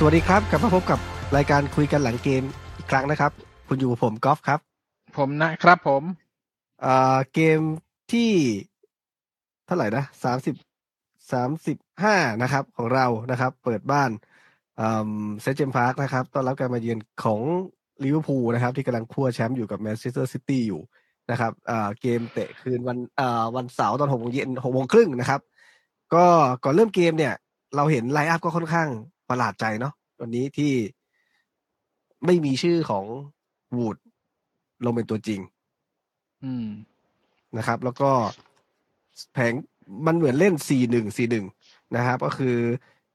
สวัสดีครับกลับมาพบกับรายการคุยกันหลังเกมอีกครั้งนะครับ คุณอยู่กับผมกอล์ฟครับ ผมนะครับผมอ่าเกมที่เท่าไหร่นะสามสิบสามสิบห้านะครับ ของเรานะครับ เปิดบ้าน St James' Park นะครับต้อนรับการมาเยือนของลิเวอร์พูลนะครับ ที่กำลังคั่วแชมป์อยู่กับแมนเชสเตอร์ซิตี้อยู่นะครับอ่าเกมเตะคืนวันอ่าวันเสาร์ตอนหกโมงเย็นหกโมงครึ่งนะครับ ก็ก่อนเริ่มเกมเนี่ย เราเห็นไลน์อัพก็ค่อนข้าง ประหลาดใจเนาะวันนี้ที่ไม่มีชื่อของวูดลงเป็นตัวจริง อืมนะครับ แล้วก็แผงมันเหมือนเล่น 4 1 4 1 นะครับ ก็คือ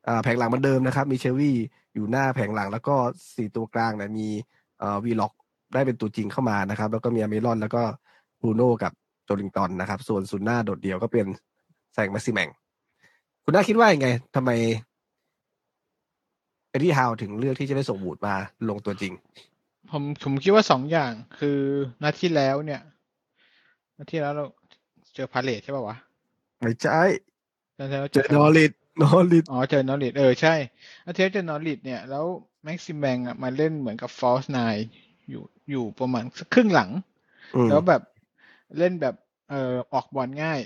อ่าแผงหลังเหมันเดิมนะครับ มีเชลวี่อยู่หน้าแผงหลัง แล้วก็สี่ตัวกลางเนี่ยมีวีล็อกได้เป็นตัวจริงเข้ามานะครับ แล้วก็มีอเมรอน แล้วก็บรูโน่กับโจลิงตันนะครับ ส่วนศูนย์หน้าโดดเดี่ยวก็เป็นแซงต์แม็กซิแมงคุณน่าคิดว่ายังไงทำไม เอ็ดดี้ฮาวถึงเลือกที่จะไม่ส่งวูดมาลงตัวจริง ผมผมคิดว่าสองอย่างคือนัดที่แล้วเนี่ยนัดที่แล้วเราเจอพาเลซใช่ป่าวะไม่ใช่นัดที่แล้วเจอนอริชนอริชอ๋อเจอนอริชเออใช่นัดที่แล้วเจอนอริชเนี่ยแล้วแม็กซิแมงอะมาเล่นเหมือนกับ false nineอยู่อยู่ประมาณสักครึ่งหลัง แล้วแบบเล่นแบบเอ่อออกบอลง่าย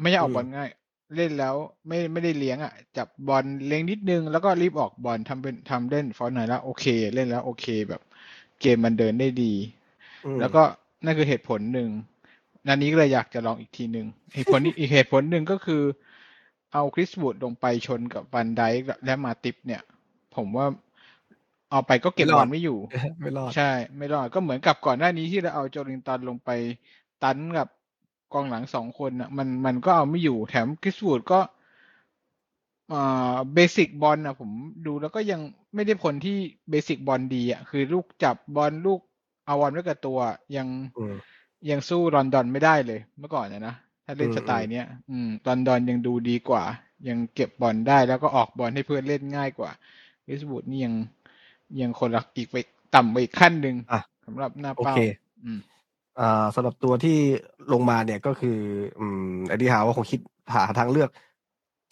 ไม่ใช่ออกบอลง่าย เล่นแล้วไม่ไม่ได้เลี้ยงอะ จับบอลเลี้ยงนิดนึง แล้วก็รีบออกบอลทำเป็นทำเล่นฟอร์หน่อยแล้วโอเค เล่นแล้วโอเคแบบ เกมมันเดินได้ดี แล้วก็นั่นคือเหตุผลหนึ่งนันนี้ก็เลยอยากจะลองอีกทีหนึ่งเหตุผลอีกเหตุผลหนึ่งก็คือ เอาคริสบูดลงไปชนกับวันไดและมาติปเนี่ย ผมว่าเอาไปก็เก็บบอลไม่อยู่ ไม่รอดใช่ ไม่รอดก็เหมือนกับก่อนหน้านี้ที่เราเอาโจลิงตันลงไปตันกับ กองหลังสองคนอะ มันมันก็เอาไม่อยู่แถมคริสวูดก็อ่าเบสิกบอลอะ ผมดูแล้วก็ยังไม่ได้ผลที่เบสิกบอลดีอะ คือลูกจับบอลลูกเอาบอลไว้กับตัวยังอืมยังสู้ลอนดอนไม่ได้เลย เมื่อก่อนนะนะถ้าเล่นอืมสไตล์เนี้ยอืมลอนดอนยังดูดีกว่า ยังเก็บบอลได้แล้วก็ออกบอลให้เพื่อนเล่นง่ายกว่าคริสวูดนี่ยังยังคนละอีกไปต่ำไปอีกขั้นหนึ่งอะสำหรับหน้าโอเป้าเคอืมอ่า สำหรับตัวที่ลงมาเนี่ยก็คืออืมเอ็ดดี้ฮาวว่าคงคิดหาทางเลือก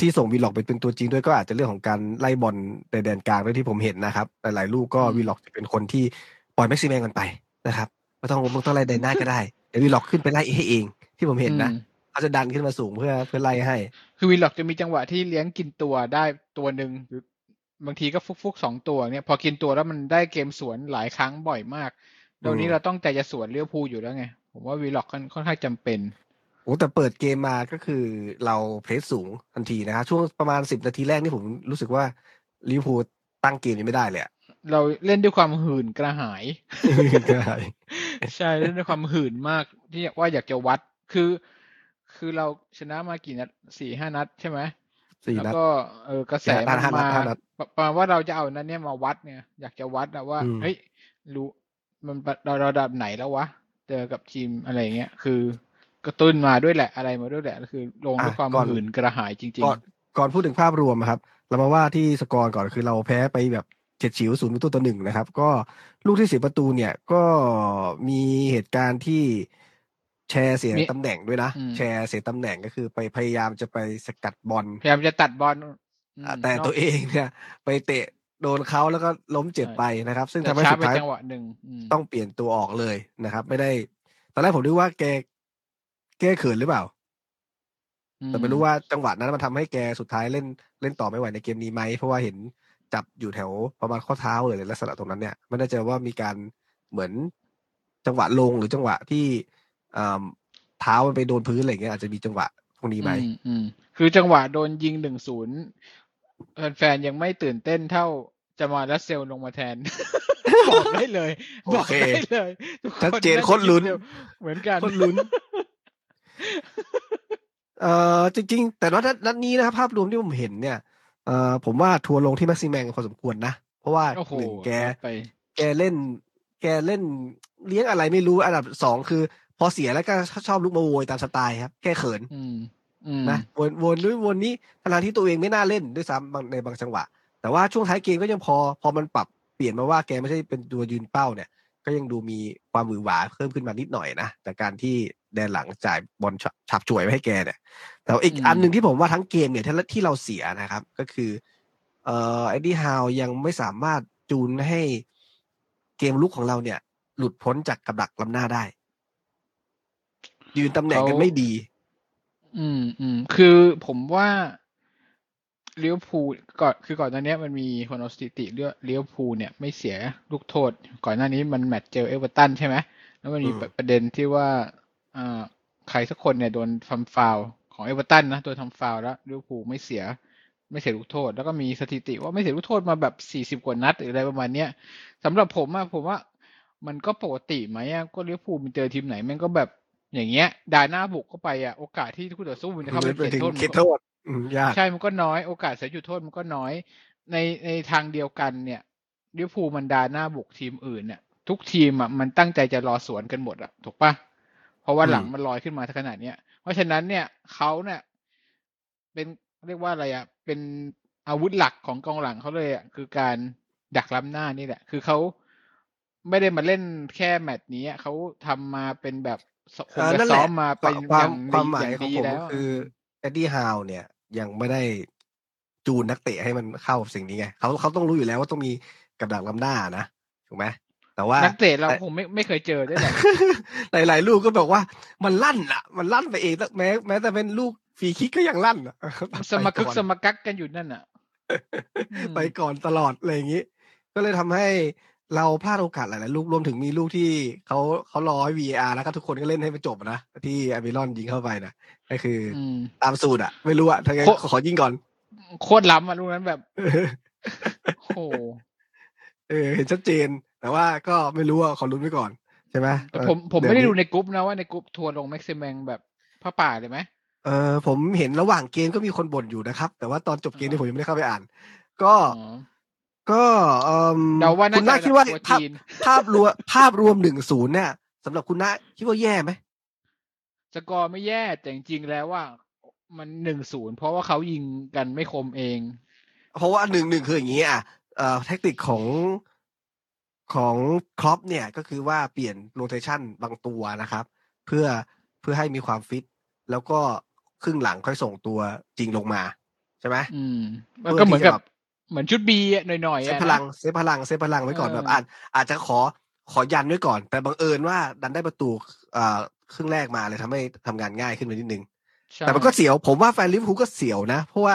ที่ส่งวิลล็อคไปเป็นตัวจริงด้วยก็อาจจะเรื่องของการไล่บอลในแดนกลางด้วยที่ผมเห็นนะครับ หลายๆลูกก็อืมวิลล็อคจะเป็นคนที่ปล่อยแม็กซิแมงกันไปนะครับไม่ต้องไม่ต้องไล่แดนหน้าก็ได้เดี๋ยววิลล็อคขึ้นไปไล่ให้เอง ที่ผมเห็นนะอืมเขาจะดันขึ้นมาสูงเพื่อเพื่อไล่ให้ คือวิลล็อคจะมีจังหวะที่เลี้ยงกินตัวได้ตัวหนึ่งหรือบางทีก็ฟลุคฟลุคๆสองตัวเนี่ย พอกินตัวแล้วมันได้เกมสวนหลายครั้งบ่อยมาก ตรงนี้อืมเราตั้งใจจะสวนลิเวอร์พูลอยู่แล้วไง ผมว่าวิลล็อคค่อนข้างจำเป็นโอ้แต่เปิดเกมมาก็คือเรา press สูงทันทีนะครับช่วงประมาณสิบนาทีแรกนี่ผมรู้สึกว่าลิเวอร์พูลตั้งเกมยังไม่ได้เลยอะเราเล่นด้วยความหื่นกระหายใช่ใช่เล่นด้วยความหื่นมากที่ว่าอยากจะวัดคือ คือเราชนะมากี่นัดสี่ห้านัดใช่ไหมสี่แล้วนัดก็เออกระแสห้ามันห้านัดมาห้านัดประประมาณว่าเราจะเอานั้นเนี่ยมาวัดเนี่ย อยากจะวัดอะว่าอืมเฮ้ยรู้ มันเราระดับไหนแล้ววะ เจอกับทีมอะไรเงี้ย คือกระตุ้นมาด้วยแหละอะไรมาด้วยแหละคือลงด้วยความหื่นกระหายจริงก่อนก่อนพูดถึงภาพรวมอะครับ เรามาว่าที่สกอร์ก่อนคือเราแพ้ไปแบบเฉียดฉิวศูนย์ประตูต่อหนึ่งนะครับ ก็ลูกที่เสียประตูเนี่ยก็มีเหตุการณ์ที่แชร์เสียตำแหน่งด้วยนะ แชร์เสียตำแหน่งก็คือไปพยายามจะไปสกัดบอลๆพยายามจะตัดบอลอืมอะแต่นอกตัวเองเนี่ย ไปเตะ โดนเขาแล้วก็ล้มเจ็บใช่ไปนะครับ ซึ่งแต่ทำให้ช้าสุดไปท้ายจังหวะหนึ่งมต้องเปลี่ยนตัวออกเลยนะครับ ไม่ได้ ตอนแรกผมนึกว่าแกแกเขินหรือเปล่า แต่ไม่รู้ว่าจังหวะนั้นมันทำให้แกสุดท้ายเล่นเล่นต่อไม่ไหวในเกมนี้ไหม เพราะว่าเห็นจับอยู่แถวประมาณข้อเท้าเลยลักษณะตรงนั้นเนี่ยไม่แน่ใจว่ามีการเหมือนจังหวะลงหรือจังหวะที่อ่าเท้ามันไปโดนพื้นอะไรเงี้ยอาจจะมีจังหวะพวกนี้ไหมอืมอืมคือจังหวะโดนยิงหนึ่งศูนย์ แฟนๆยังไม่ตื่นเต้นเท่าจะมาลัสเซลลงมาแทน บอกได้เลยโอบอกเคได้เลยทุกชัดเจนาจะโคตรลุ้นคิดเดียวเหมือนกันคนลุ้น เอ่อจริง ๆ แต่ว่านัดนัดนี้นะครับ ภาพรวมที่ผมเห็นเนี่ยเอ่อผมว่าทัวร์ลงที่แม็กซิแมงพอสมควรนะ เพราะว่าโอ้โหหนึ่งแกไปแกเล่น แกเล่นเลี้ยงอะไรไม่รู้อันดับสองคือ พอเสียแล้วก็ชอบลุกมาโวยตามสไตล์ครับ แกเขินอืมอืม นะวนวนนู้นวนนี้ทั้งๆที่ตัวเองไม่น่าเล่นด้วยซ้ำบางในบางจังหวะ แต่ว่าช่วงท้ายเกมก็ยังพอ พอมันปรับเปลี่ยนมาว่าแกไม่ใช่เป็นตัวยืนเป้าเนี่ย ก็ยังดูมีความหวือหวาเพิ่มขึ้นมานิดหน่อยนะจากการที่แดนหลังจ่ายบอลฉฉับฉวยไว้ให้แกเนี่ย แต่ว่าอีกอืมอันหนึ่งที่ผมว่าทั้งเกมเนี่ยที่ที่เราเสียนะครับ ก็คือเอ่อเอ็ดดี้ฮาวยังไม่สามารถจูนให้เกมลุกของเราเนี่ย หลุดพ้นจากกับดักลำหน้าได้ ยืนตำแหน่งกันไม่ดี อืมอืมคือผมว่าลิเวอร์พูลก่อนคือก่อนหน้านี้มันมีคนเอาสถิติเรื่องลิเวอร์พูลเนี่ยไม่เสียลูกโทษ ก่อนหน้านี้มันแมตช์เจอเอเวอร์ตันใช่ไหมแล้วมันมีอืมประเด็นที่ว่าอ่าใครสักคนเนี่ยโดนทำฟาวล์ของเอเวอร์ตันนะโดนทำฟาวล์แล้วลิเวอร์พูลไม่เสีย ไม่เสียลูกโทษ แล้วก็มีสถิติว่าไม่เสียลูกโทษมาแบบสี่สิบกว่านัดหรืออะไรประมาณเนี้ยสำหรับผมอะผมว่ามันก็ปกติไหมอะก็ลิเวอร์พูลมันเจอทีมไหนแม่งก็แบบ อย่างเงี้ยด่าหน้าบุกเข้าไปอะโอกาสที่คู่ต่อสู้มันจะเข้าไปไปเขียนถึงโทษมันเขตก็โทษอืมยากใช่มันก็น้อยโอกาสเสียจุดโทษมันก็น้อย ในในทางเดียวกันเนี่ยลิเวอร์พูลมันดาหน้าบุกทีมอื่นเนี่ย ทุกทีมอะมันตั้งใจจะรอสวนกันหมดอะถูกปะเพราะว่าอืมหลังมันลอยขึ้นมาขนาดเนี้ยเพราะฉะนั้นเนี่ยเขาเนี่ยเป็นเรียกว่าอะไรอะเป็นอาวุธหลักของกองหลังเขาเลยอะคือการดักล้ำหน้านี่แหละ คือเขาไม่ได้มาเล่นแค่แมตช์นี้อะเขาทำมาเป็นแบบ คงเออจะนั่นแหซ้ละอมมาเป็นคอวามย่างความดีหมาอยย่างของดีผมแล้วก็คือเอ็ดดี้ฮาวเนี่ยยังไม่ได้จูนนักเตะให้มันเข้ากับสิ่งนี้ไงเขาเขาต้องรู้อยู่แล้วว่าต้องมีกับดักลำหน้านะถูกไหมแต่ว่านักเตะเราคงไม่ไม่เคยเจอด้วยแหละหลายๆลูกก็บอกว่ามันลั่นอะ มันลั่นไปเองแต่แม้แม้แต่เป็นลูกฟรีคิกก็ยังลั่นอะสมกึกไปอนสมกักกันอยู่นั่นอะอืมไปก่อนตลอดอะไรอย่างนี้ ก็เลยทำให้ เราพลาดโอกาสหลายๆลูกรวมถึงมีลูกที่เขาเขารอให้ VAR แล้วก็ทุกคนก็เล่นให้มันจบนะที่อัลมิรอนยิงเข้าไปนะก็คืออืมตามสูตรอะ ไม่รู้อะถ้างั้นกูขอยิงก่อน โคตรล้ำอะลูกนั้นแบบโอ้โหเออ เห็นชัดเจน แต่ว่าก็ไม่รู้อะขอลุ้นไว้ก่อนใช่ไหมแต่ผมผมเยวไม่ได้นี้ดูในกรุ๊ปนะว่าในกรุ๊ปทัวร์ลงแม็กซิแมงแบบผ้าป่าเลยไหมเออผมเห็นระหว่างเกมก็มีคนบ่นอยู่นะครับ แต่ว่าตอนจบเกมอ๋อนี่ผมยังไม่ได้เข้าไปอ่าน ก็อ๋อ ก็เอมเดาว่าคุน่าณจะน่าคิดว่าตัวภาพจีนภาพรวมภาพรวมหนึ่งศูนย์เนี่ยสำหรับคุณน่าคิดว่าแย่ไหมสกอร์ไม่แย่แต่จริงๆแล้วว่า มันหนึ่งศูนย์เพราะว่าเขายิงกันไม่คมเอง เพราะว่าหนึ่งหนึ่งคืออย่างนี้อะเอ่อแทคติกของของครอปเนี่ยก็คือว่าเปลี่ยนโรเทชันบางตัวนะครับ เพื่อเพื่อให้มีความฟิต แล้วก็ครึ่งหลังค่อยส่งตัวจริงลงมา ใช่ไหมอืมเพื่มันอก็เหมือนกับที่จะแบบ เหมือนชุด B หน่อยๆ save อะพนะลัง save พลัง save พลังไว้ก่อนเออแบบอาจอาจจะขอขอยันไว้ก่อน แต่บังเอิญว่าดันได้ประตูเอ่อครึ่งแรกมาเลยทำให้ทำงานง่ายขึ้นไปนิดนึงใช่แต่มันก็เสียว ผมว่าแฟนลิเวอร์พูลก็เสียวนะ เพราะว่า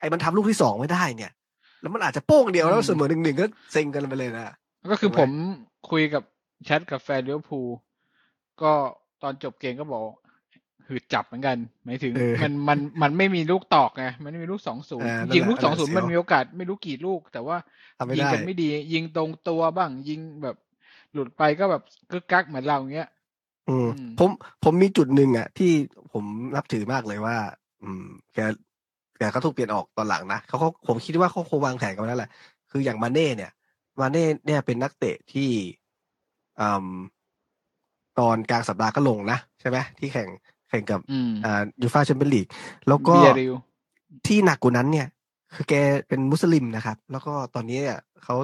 ไอ้มันทำลูกที่สองไม่ได้เนี่ย แล้วมันอาจจะโป้งเดียวแล้วเสมอหนึ่งหนึ่งก็เซ็งกันไปเลยนะก็คือถูกไหมผมคุยกับแชทกับแฟนลิเวอร์พูลก็ตอนจบเกมก็บอก หืดจับเหมือนกัน หมายถึงเออมันมันมันไม่มีลูกตอกไงมันไม่มีลูกสองศูนย์อ่านั่นยิงแหละลูกนั่สอนงแหละศูนย์เสียวมันมีโอกาสไม่รู้กี่ลูก แต่ว่าทำไม่ยิงได้กันไม่ดี ยิงตรงตัวบ้างยิงแบบ หลุดไปก็แบบกึกกักเหมือนเราอย่างเงี้ยอืมอืมผมผมมีจุดหนึ่งอะ ที่ผมนับถือมากเลยว่า อืม แกแกเขาถูกเปลี่ยนออกตอนหลังนะเขาเขาผมคิดว่าเขาคงวางแผนกันไว้แล้วแหละ คืออย่างมาเน่เนี่ยมาเน่เนี่ยเป็นนักเตะที่อืมตอนกลางสัปดาห์ก็ลงนะใช่ไหมที่แข่ง แข่งกับอืมอ่ายูฟาแชมเปี้ยนลีกแล้วก็เบียริวที่หนักกว่านั้นเนี่ย คือแกเป็นมุสลิมนะครับ แล้วก็ตอนนี้เนี่ยเขา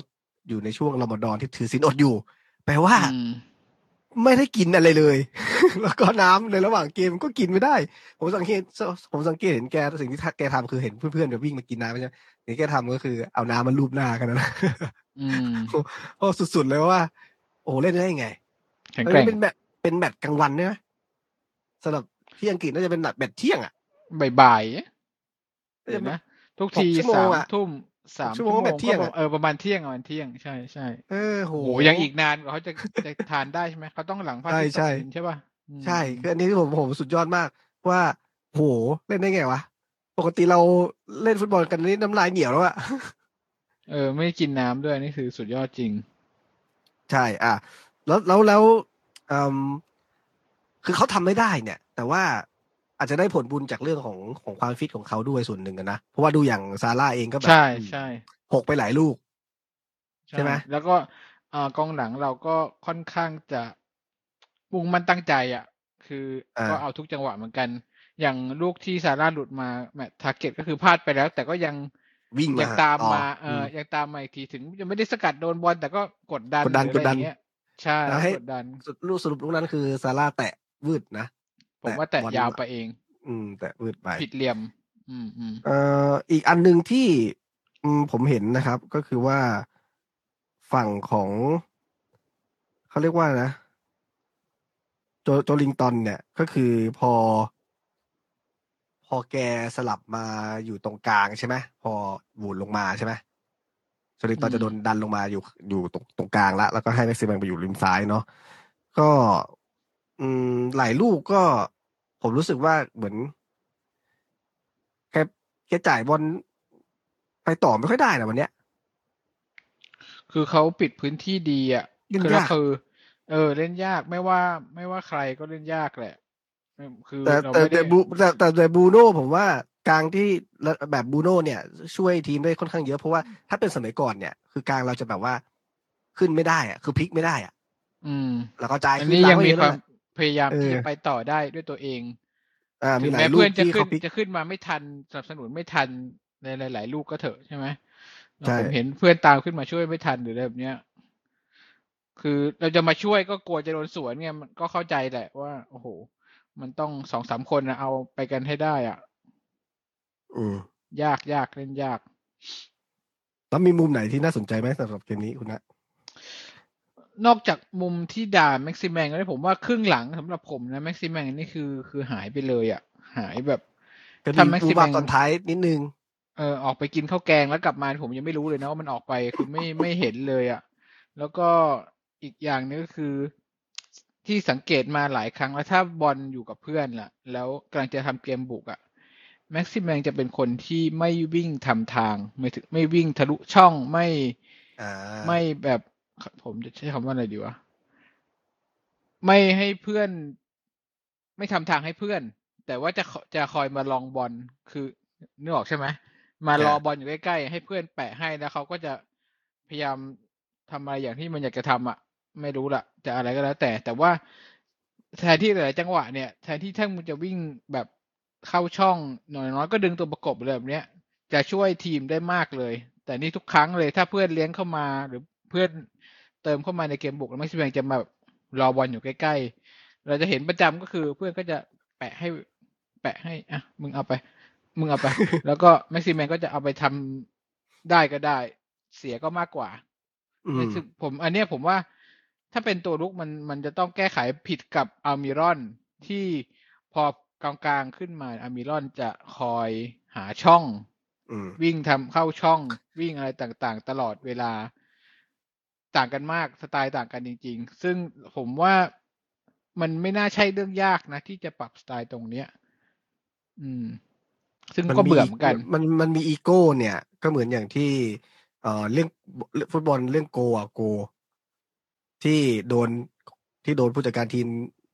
อยู่ในช่วงรอมฎอนที่ถือศีลอดอยู่ แปลว่าอืมไม่ได้กินอะไรเลย แล้วก็น้ำในระหว่างเกมก็กินไม่ได้ ผมสังเกตผมสังเกตเห็นแกสิ่งที่แกทำคือเห็นเพื่อนๆแบบวิ่งมากินน้ำไม่ใช่สิ่งที่แกทำก็คือเอาน้ำมาลูบหน้ากันนะอืมโอ้สุดๆเลยว่า โอ้เล่นได้ไงแข็งแล้วแกร่งเป็นแบบเป็นแมตช์กลางวันใช่ไหมสำหรับ ที่อังกฤษน่าจะเป็นแมตช์เที่ยงอะบ่ายๆน่าเห็จะนเป็นไหมทุกหกทีชั่วโมสางมอะทุ่มสามชั่วโมงก็แบบเที่ยงอะเออประมาณเที่ยงประมาณเที่ยงใช่ใช่เออโหโอ้โหยังอีกนานกว่าเขาจะจะทานได้ใช่ไหมเขาต้องหลังพระอาทิตย์ใช่ตใช่กดินใช่ป่ะอืมใช่คืออันนี้ที่ผมผมสุดยอดมาก ว่าโหเล่นได้ไงวะปกติเราเล่นฟุตบอลกันนี่น้ำลายเหนียวแล้วอะเออ ไม่กินน้ำด้วยนี่คือสุดยอดจริง ใช่ อะ แล้วแล้วแล้วอืม คือเขาทำไม่ได้เนี่ย แต่ว่าอาจจะได้ผลบุญจากเรื่องของของความฟิตของเขาด้วยส่วนหนึ่งอะนะ เพราะว่าดูอย่างซาร่าเองก็แบบใช่ใช่หกไปหลายลูก ใช่ไหมแล้วก็อ่ากองหลังเราก็ค่อนข้างจะมุ่งมันตั้งใจอะ คืออาก็เอาทุกจังหวะเหมือนกัน อย่างลูกที่ซาร่าหลุดมาแมตทาร์เก็ตก็คือพลาดไปแล้ว แต่ก็ยังวิ่งมายังตามต่อมาเอออยังตามมาอีกทีถึงยังไม่ได้สกัดโดนบอลแต่ก็กดดันกดดันหรืออะไรกดดันอย่างเงี้ยใช่แล้วให้กดดันสุดลูกสรุปลูกนั้นคือซาร่าแตะ วืดนะ ผมว่าแต่บอลยาวไปเอง อืม แตะวืดไป ผิดเหลี่ยม อืมอืมเอ่ออีกอันหนึ่งที่อืมผมเห็นนะครับ ก็คือว่าฝั่งของเขาเรียกว่านะโจโจลิงตันเนี่ย ก็คือพอ พอแกสลับมาอยู่ตรงกลางใช่ไหมพอวูนลงมาใช่ไหมโจลิงตันจะโดนดันลงมาอยู่อยู่ตรงตรงกลางละแล้วก็ให้แม็กซิแมงไปอยู่ริมซ้ายเนาะก็ อืม หลายลูกก็ ผมรู้สึกว่าเหมือนแกแกจ่ายบอลไปต่อไม่ค่อยได้นะวันเนี้ย คือเขาปิดพื้นที่ดีอะเล่นคืแล้วยากคือ เออ เล่นยากไม่ว่า ไม่ว่าใครก็เล่นยากแหละเออคือแต่เราแต่ไม่ได้แต่บูแต่แต่แต่บูโน่ผมว่ากลางที่แบบบูโน่เนี่ย ช่วยทีมได้ค่อนข้างเยอะเพราะว่าถ้าเป็นสมัยก่อนเนี่ย คือกลางเราจะแบบว่าขึ้นไม่ได้อะคือพลิกไม่ได้อะอืม แล้วก็จ่ายอันคืนี้หลัยังมีไเอะความนะ พยายามเออที่จะไปต่อได้ด้วยตัวเองอ่ามีถึงหลาแม้ยลูเพื่กอนจะที่ขึ้นเขาพลิกจะขึ้นมาไม่ทันสนับสนุนไม่ทันในหลาย ๆ ลูกก็เถอะใช่ไหมใช่ผมเห็นเพื่อนตามขึ้นมาช่วยไม่ทันหรืออะไรแบบเนี้ย คือเราจะมาช่วยก็กลัวจะโดนสวนไงมันก็เข้าใจแหละว่า โอ้โห มันต้องสองสามคนนะเอาไปกันให้ได้ อะอืมยากยากเล่นยาก แล้วมีมุมไหนที่น่าสนใจไหมสำหรับเกมนี้คุณนะ นอกจากมุมที่ด่าแม็กซิแมงแล้วผมว่าครึ่งหลังสำหรับผมนะแม็กซิแมงนี่คือคือหายไปเลยอะ หายแบบก็ถ้ามีแม็กบูซิบาแมงตอนท้ายนิดนึงเออออกไปกินข้าวแกงแล้วกลับมาผมยังไม่รู้เลยนะว่ามันออกไปคือไม่ไม่เห็นเลยอะ่ะ แล้วก็อีกอย่างนึงก็คือ ที่สังเกตมาหลายครั้งแล้วถ้าบอลอยู่กับเพื่อนล่ะ แล้วกำลังจะทำเกมบุกอะ่ะแม็กซิแมงจะเป็นคนที่ไม่วิ่งทำทาง ไม่ถึงไม่วิ่งทะลุช่องไม่อ่าไม่แบบ ผมจะใช้คำว่าอะไรดีวะ ไม่ให้เพื่อน ไม่ทำทางให้เพื่อน แต่ว่าจะจะคอยมาลองบอลคือนึกออกใช่ไหมมารอบอลอยู่ใกล้ๆให้เพื่อนแปะให้แล้วเขาก็จะพยายามทำอะไรอย่างที่มันอยากจะทำอะ ไม่รู้ละจะอะไรก็แล้ว แต่ แต่ว่าแทนที่หลายจังหวะเนี่ยแทนที่ถ้ามึงจะวิ่งแบบเข้าช่องหน่อยน้อยก็ดึงตัวประกบเลยแบบเนี้ยจะช่วยทีมได้มากเลย แต่นี่ทุกครั้งเลยถ้าเพื่อนเลี้ยงเข้ามาหรือเพื่อน เติมเข้ามาในเกมบุกแล้วไม่ใช่เพียงจะมาแบบรอบอลอยู่ใกล้ๆ เราจะเห็นประจำก็คือเพื่อนก็จะแปะให้ แปะให้อะมึงเอาไป มึงเอาไป แล้วก็แม็กซิแมนก็จะเอาไปทำได้ก็ได้ เสียก็มากกว่าอืมซึ่งผม อันเนี้ยผมว่า ถ้าเป็นตัวลุกมันมันจะต้องแก้ไขผิดกับอามิรอนที่พอกลางๆขึ้นมาอามิรอนจะคอยหาช่องอืมวิ่งทำเข้าช่องวิ่งอะไรต่างๆ ตลอดเวลา ต่างกันมากสไตล์ต่างกันจริง ๆ ซึ่งผมว่ามันไม่น่าใช่เรื่องยากนะ ที่จะปรับสไตล์ตรงเนี้ย อืม ซึ่งก็เบื่อเหมือนกัน มันมันมีอีโก้เนี่ย ก็เหมือนอย่างที่ เอ่อเรื่องฟุตบอลเรื่องโกอะโก ที่โดนที่โดนผู้จัดการทีม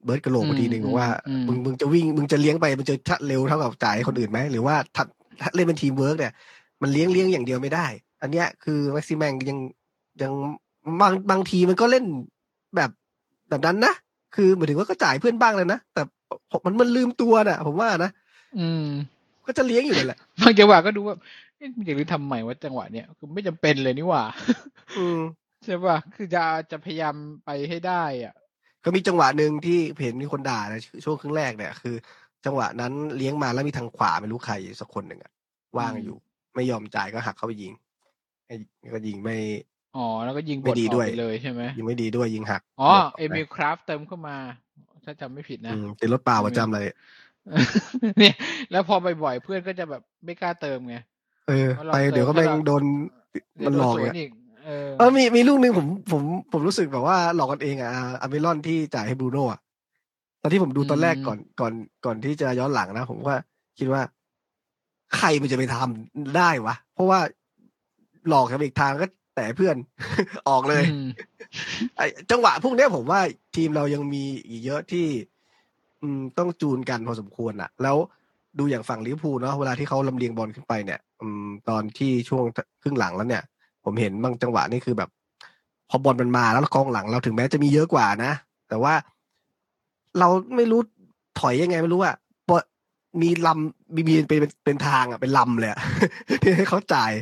เบิร์ดกระโหลกมาทีหนึ่งอืมบอกว่าอืมมึงมึงจะวิ่งมึงจะเลี้ยงไปมันจะชัดเร็วเท่ากับจ่ายให้คนอื่นไหมหรือว่าถ้าถ้าเล่นเป็นทีมเวิร์กเนี่ย มันเลี้ยงเลี้ยงอย่างเดียวไม่ได้ อันเนี้ยคือแม็กซิแมงยังยัง บางบางทีมันก็เล่นแบบแบบนั้นนะคือหมายถึงว่าก็จ่ายเพื่อนบ้างเลยนะแต่มันมันลืมตัวน่ะ ผมว่านะอืม ก็จะเลี้ยงอยู่นั่นแหละบางจังหวะก็ดูว่าเอ๊ะมันจะรู้ทำใหม่ว่าจังหวะเนี้ยคือไม่จำเป็นเลยนี่หว่า อืมใช่ป่ะคือจะจะพยายามไปให้ได้อะ ก็มีจังหวะหนึ่งที่เห็นมีคนด่านะช่วงครึ่งแรกเนี่ยคือ จังหวะนั้นเลี้ยงมาแล้วมีทางขวาไม่รู้ใครสักคนหนึ่งอะว่างอยู่ ไม่ยอมจ่ายก็หักเข้าไปยิงไอ้ก็ยิงไม่ อ๋อ แล้วก็ยิงบไม่ทดีออกด้วยไปเลยใช่ไหมยิงไม่ดีด้วยยิงหัก อ๋อหลบกไปเอมิลคราฟเติมเข้ามา ถ้าจำไม่ผิดนะอืมติดรถเปล่าประจำเลย เนี่ย แล้วพอบ่อยๆเพื่อนก็จะแบบไม่กล้าเติมไงเออเพราะเราไปเดี๋ยวก็แม่งเติมโดนมันหลอกเดี๋ยวโดนสวเนี่ยนอีกเออเออมีมีลูกหนึ่งผมผมผมรู้สึกแบบว่าหลอกกันเองอะอาเมรอนที่จ่ายให้บรูโน่อะตอนที่ผมดูตอนแรกก่อนก่อนก่อนที่จะย้อนหลังนะ ผมว่าคิดว่า ใครมันจะไปทำได้วะ เพราะว่าหลอกกันอีกทางก็ แต่เพื่อนออกเลยอืมไอ้จังหวะพวกเนี้ยผมว่าทีมเรายังมีอีกเยอะที่ อืมต้องจูนกันพอสมควรอะแล้วดูอย่างฝั่งลิเวอร์พูลเนาะเวลาที่เขาลำเลียงบอลขึ้นไปเนี่ย อืม ตอนที่ช่วงครึ่งหลังแล้วเนี่ย ผมเห็นบางจังหวะนี่คือแบบ พอบอลมันมาแล้วกองหลังเราถึงแม้จะมีเยอะกว่านะ แต่ว่าเราไม่รู้ถอยยังไงไม่รู้อะปะมีลำมีมีเป็นเป็นเป็นทางอะเป็นลำเลยอะที่ให้เขาจ่าย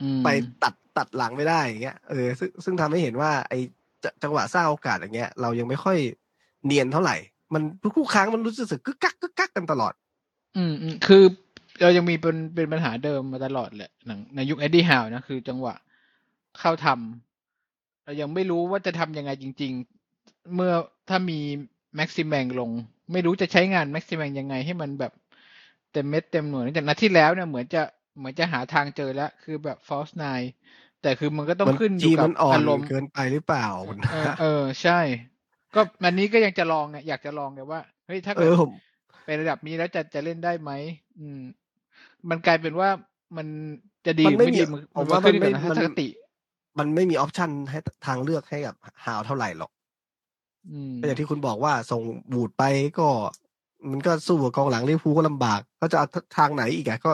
อืมไปตัด ตัดหลังไม่ได้อย่างเงี้ยเออซึ่งซึ่งทำให้เห็นว่า ไอจจังหวะสร้างโอกาสอย่างเงี้ย เรายังไม่ค่อยเนียนเท่าไหร่ มันทุกๆครั้งมันรู้สึกกึกกักกึกกักกันตลอดอืมอืมคือเรายังมีเป็นเป็นปัญหาเดิมมาตลอดแหละหนังในยุคเอ็ดดี้ฮาวนะคือจังหวะเข้าทำเรายังไม่รู้ว่าจะทำยังไงจริง ๆ เมื่อถ้ามีแม็กซิแมงลง ไม่รู้จะใช้งานแม็กซิแมงยังไงให้มันแบบเต็มเม็ดเต็มหน่วยจากนัดที่แล้วเนี่ยเหมือนจะเหมือนจะหาทางเจอแล้ว คือแบบ false nine แต่คือมันก็ต้องขึ้นอยู่กับอารมณ์เกินไปหรือเปล่า เออเออใช่ ก็มันนี้ก็ยังจะลองเนี่ยอยากจะลองเนี่ยว่าเฮ้ยถ้าเกิดเป็นระดับนี้แล้วจะจะเล่นได้ไหมอืม มันกลายเป็นว่ามันจะดีไม่ดีผมว่ามันไม่ทัศนติ มันไม่มีออปชันให้ทางเลือกให้กับหาวเท่าไหร่หรอกก็อย่างที่คุณบอกว่าส่งบูดไปก็ มันก็สู้กับกองหลังลิเวอร์พูลก็ลำบาก ก็จะเอาทางไหนอีกอะก็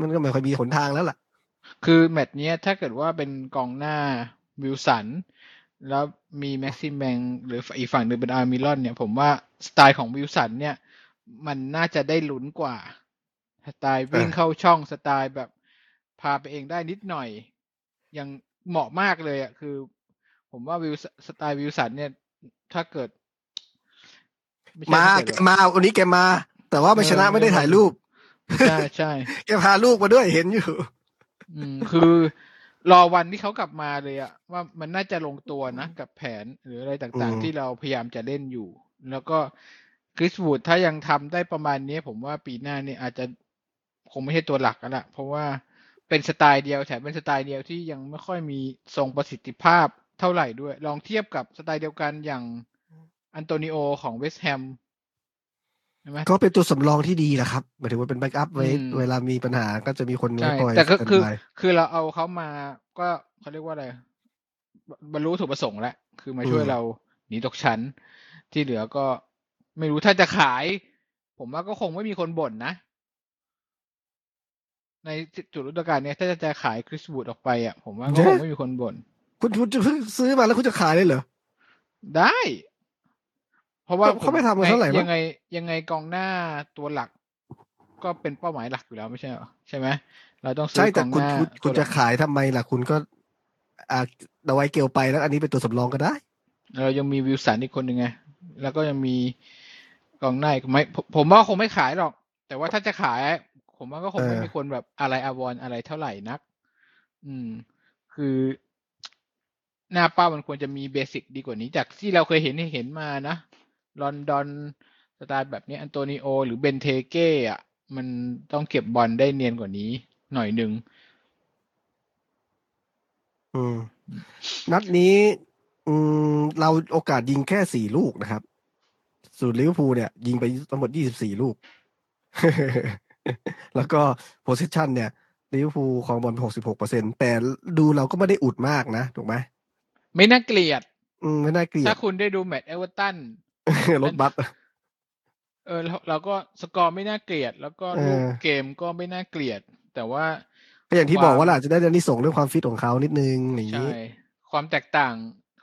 มันก็ไม่ค่อยมีหนทางแล้วล่ะ คือแมตช์นี้ถ้าเกิดว่าเป็นกองหน้าวิลสัน แล้วมีแม็กซิแมงหรืออีกฝั่งหนึ่งเป็นอัลมิรอนเนี่ย ผมว่าสไตล์ของวิลสันเนี่ย มันน่าจะได้ลุ้นกว่า สไตล์วิ่งเข้าช่องสไตล์แบบพาไปเองได้นิดหน่อย ยังเหมาะมากเลยอะคือ ผมว่าวิวสไตล์วิลสันเนี่ย ถ้าเกิดมามาวันนี้แกมา แต่ว่าไม่ชนะไม่ได้ถ่ายรูป ใช่ใช่แกพาลูกมาด้วยเห็นอยู่ อืมคือรอวันที่เขากลับมาเลยอะว่ามันน่าจะลงตัวนะ กับแผนหรืออะไรต่างๆ ที่เราพยายามจะเล่นอยู่ แล้วก็คริสวูดถ้ายังทำได้ประมาณนี้ผมว่าปีหน้านี่อาจจะคงไม่ใช่ตัวหลักแล้วละเพราะว่าเป็นสไตล์เดียวแถมเป็นสไตล์เดียวที่ยังไม่ค่อยมีทรงประสิทธิภาพเท่าไหร่ด้วย ลองเทียบกับสไตล์เดียวกันอย่างอันโตนิโอของเวสต์แฮม ก็เป็นตัวสำรองที่ดีแหละครับหมายถึงว่าเป็น backup ไว้เวลามีปัญหาก็จะมีคนคอยแต่ก็คือคือเราเอาเขามาก็เขาเรียกว่าอะไรบรรลุถูกประสงค์แล้ว คือมาช่วยเราหนีตกชั้น ที่เหลือก็ไม่รู้ถ้าจะขาย ผมว่าก็คงไม่มีคนบ่นนะ ในจุดรุดการเนี้ยถ้าจะขายคริสบูดออกไปอะผมว่าก็คงไม่มีคนบ่นคุณคุณจะเพิ่งซื้อมาแล้วคุณจะขายเลยเหรอได้ เพราะว่าเขาไม่ทำมาเท่าไหร่ยังไง ยังไงกองหน้าตัวหลัก ก็เป็นเป้าหมายหลักอยู่แล้วไม่ใช่หรอใช่ไหมเราต้องซื้อกองหน้าคุณจะขายทำไมล่ะคุณก็อ่าเอาไว้เกลไปแล้วอันนี้เป็นตัวสำรองก็ได้เรายังมีวิวสันอีกคนหนึ่งไงแล้วก็ยังมีกองหน้าไม่ผมว่าคงไม่ขายหรอก แต่ว่าถ้าจะขาย ผมว่าก็คงไม่มีคนแบบอะไรอาวรอะไรเท่าไหร่นัก อืม คือหน้าเป้ามันควรจะมีเบสิกดีกว่านี้จากที่เราเคยเห็นเห็นมานะ ลอนดอนสไตล์แบบนี้อันโตนิโอ หรือเบนเทเก้อะมันต้องเก็บบอลได้เนียนกว่านี้หน่อยหนึ่งอืม นัดนี้ อืม เราโอกาสยิงแค่สี่ลูกนะครับ ส่วนลิเวอร์พูลเนี่ย ยิงไปทั้งหมดยี่สิบสี่ลูก แล้วก็ possession เนี่ยลิเวอร์พูลครองบอลหกสิบหกเปอร์เซ็นแต่ดูเราก็ไม่ได้อุดมากนะ ถูกไหม ไม่น่าเกลียด อืม ไม่น่าเกลียด ถ้าคุณได้ดูแมตช์เอเวอร์ตัน รถบัสเออเราก็สกอร์ไม่น่าเกลียด แล้วก็ลูกเกมก็ไม่น่าเกลียด แต่ว่าก็อย่างที่บอกว่าเราจะได้เรื่องนี้ส่งเรื่องความฟิตของเขานิดนึงอย่างนี้ใช่ความแตกต่าง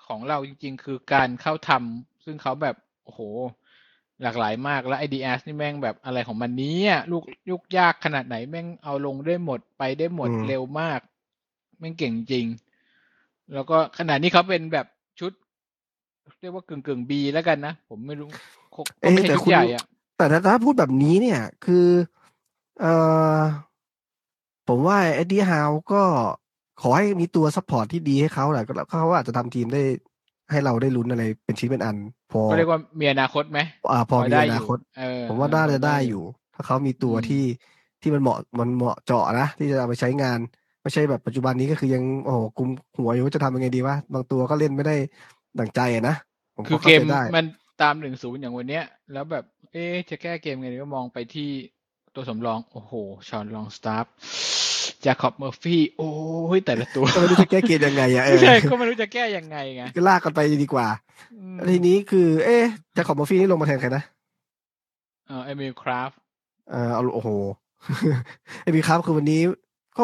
ของเราจริง ๆ คือการเข้าทำซึ่งเขาแบบโอ้โห หลากหลายมากแล้ว ideas นี่แม่งแบบอะไรของมันนี้อะลูกยุกยากขนาดไหนแม่งเอาลงได้หมดไปได้หมดเร็วมาก แม่งเก่งจริง แล้วก็ขนาดนี้เขาเป็นแบบชุด เรียกว่ากึ่งกึ่งบีแล้วกันนะ ผมไม่รู้ก็ไม่ใช่ชุดใหญ่อะแต่ถ้าพูดแบบนี้เนี่ย คือ เออผมว่าเอ็ดดี้ฮาวก็ขอให้มีตัว support ที่ดีให้เขาแหละก็เขาอาจจะทำทีมได้ให้เราได้ลุ้นอะไรเป็นชิ้นเป็นอัน พอเรียกว่ามีอนาคตไหมอ่า พอมีอนาคตผมว่าน่าจะได้อยู่ ถ้าเขามีตัวที่ที่มันเหมาะมันเหมาะเจาะนะที่จะเอาไปใช้งาน ไม่ใช่แบบปัจจุบันนี้ก็คือยังโอ้โหกุมหัวอยู่ว่าจะทำยังไงดีวะบางตัวก็เล่นไม่ได้ ดังใจนะคือเกมมันตามหนึ่งศูนย์อย่างวันเนี้ย แล้วแบบ เอ๊จะแก้เกมไงก็มองไปที่ตัวสำรอง โอ้โห ชอนลองสตาร์จาคอบเมอร์ฟี่ โอ้ยแต่ละตัวก็ไม่รู้จะแก้เกมยังไงอะใช่ก็ไม่รู้จะแก้ยังไงไงก็ลากกันไปดีกว่าทีนี้คือ เอ๊จาคอบเมอร์ฟี่นี่ลงมาแทนใครนะเออเอมิลคราฟเออเอาโอ้โหเอมิลคราฟคือวันนี้ก็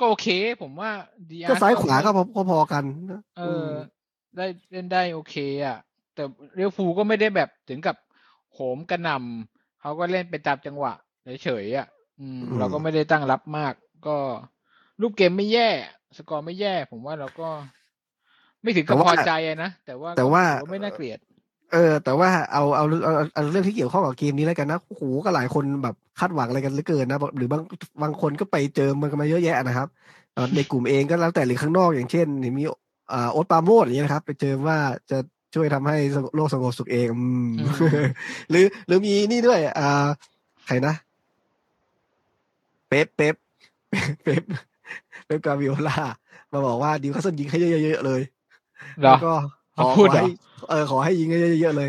ก็โอเค ผมว่าดีก็ซ้ายขวาก็พอๆกันเออ ได้เล่นได้โอเค อะ แต่เรียวฟูก็ไม่ได้แบบถึงกับโหมกระหน่ำเขาก็เล่นไปตามจังหวะเฉยๆอะ อืม เราก็ไม่ได้ตั้งรับมาก ก็รูปเกมไม่แย่ สกอร์ไม่แย่ ผมว่าเราก็ ไม่ถึงกับพอใจนะแต่ว่าแต่ว่าไม่น่าเกลียด เออ แต่ว่าเอาเอาเอาเอาเรื่องที่เกี่ยวข้องกับเกมนี้แล้วกันนะโอ้โหก็หลายคนแบบคาดหวังอะไรกันเหลือเกินนะหรือบางบางคนก็ไปเจอมันกันมาเยอะแยะนะครับในกลุ่มเองก็แล้วแต่หรือข้างนอกอย่างเช่นมีอ่าโอ๊ตปาโมดอย่างเงี้ยนะครับ ไปเจอว่าจะช่วยทำให้โลกสงบสุขเองหรือ หรือมีนี่ด้วย อ่าใครนะเป๊ปเป๊ปเป๊ปเป๊ปกวาร์ดิโอลามาบอกว่านิวคาสเซิลยิงให้เยอะๆเลย แล้วก็ ขอให้เออขอให้ยิงเยอะๆเลย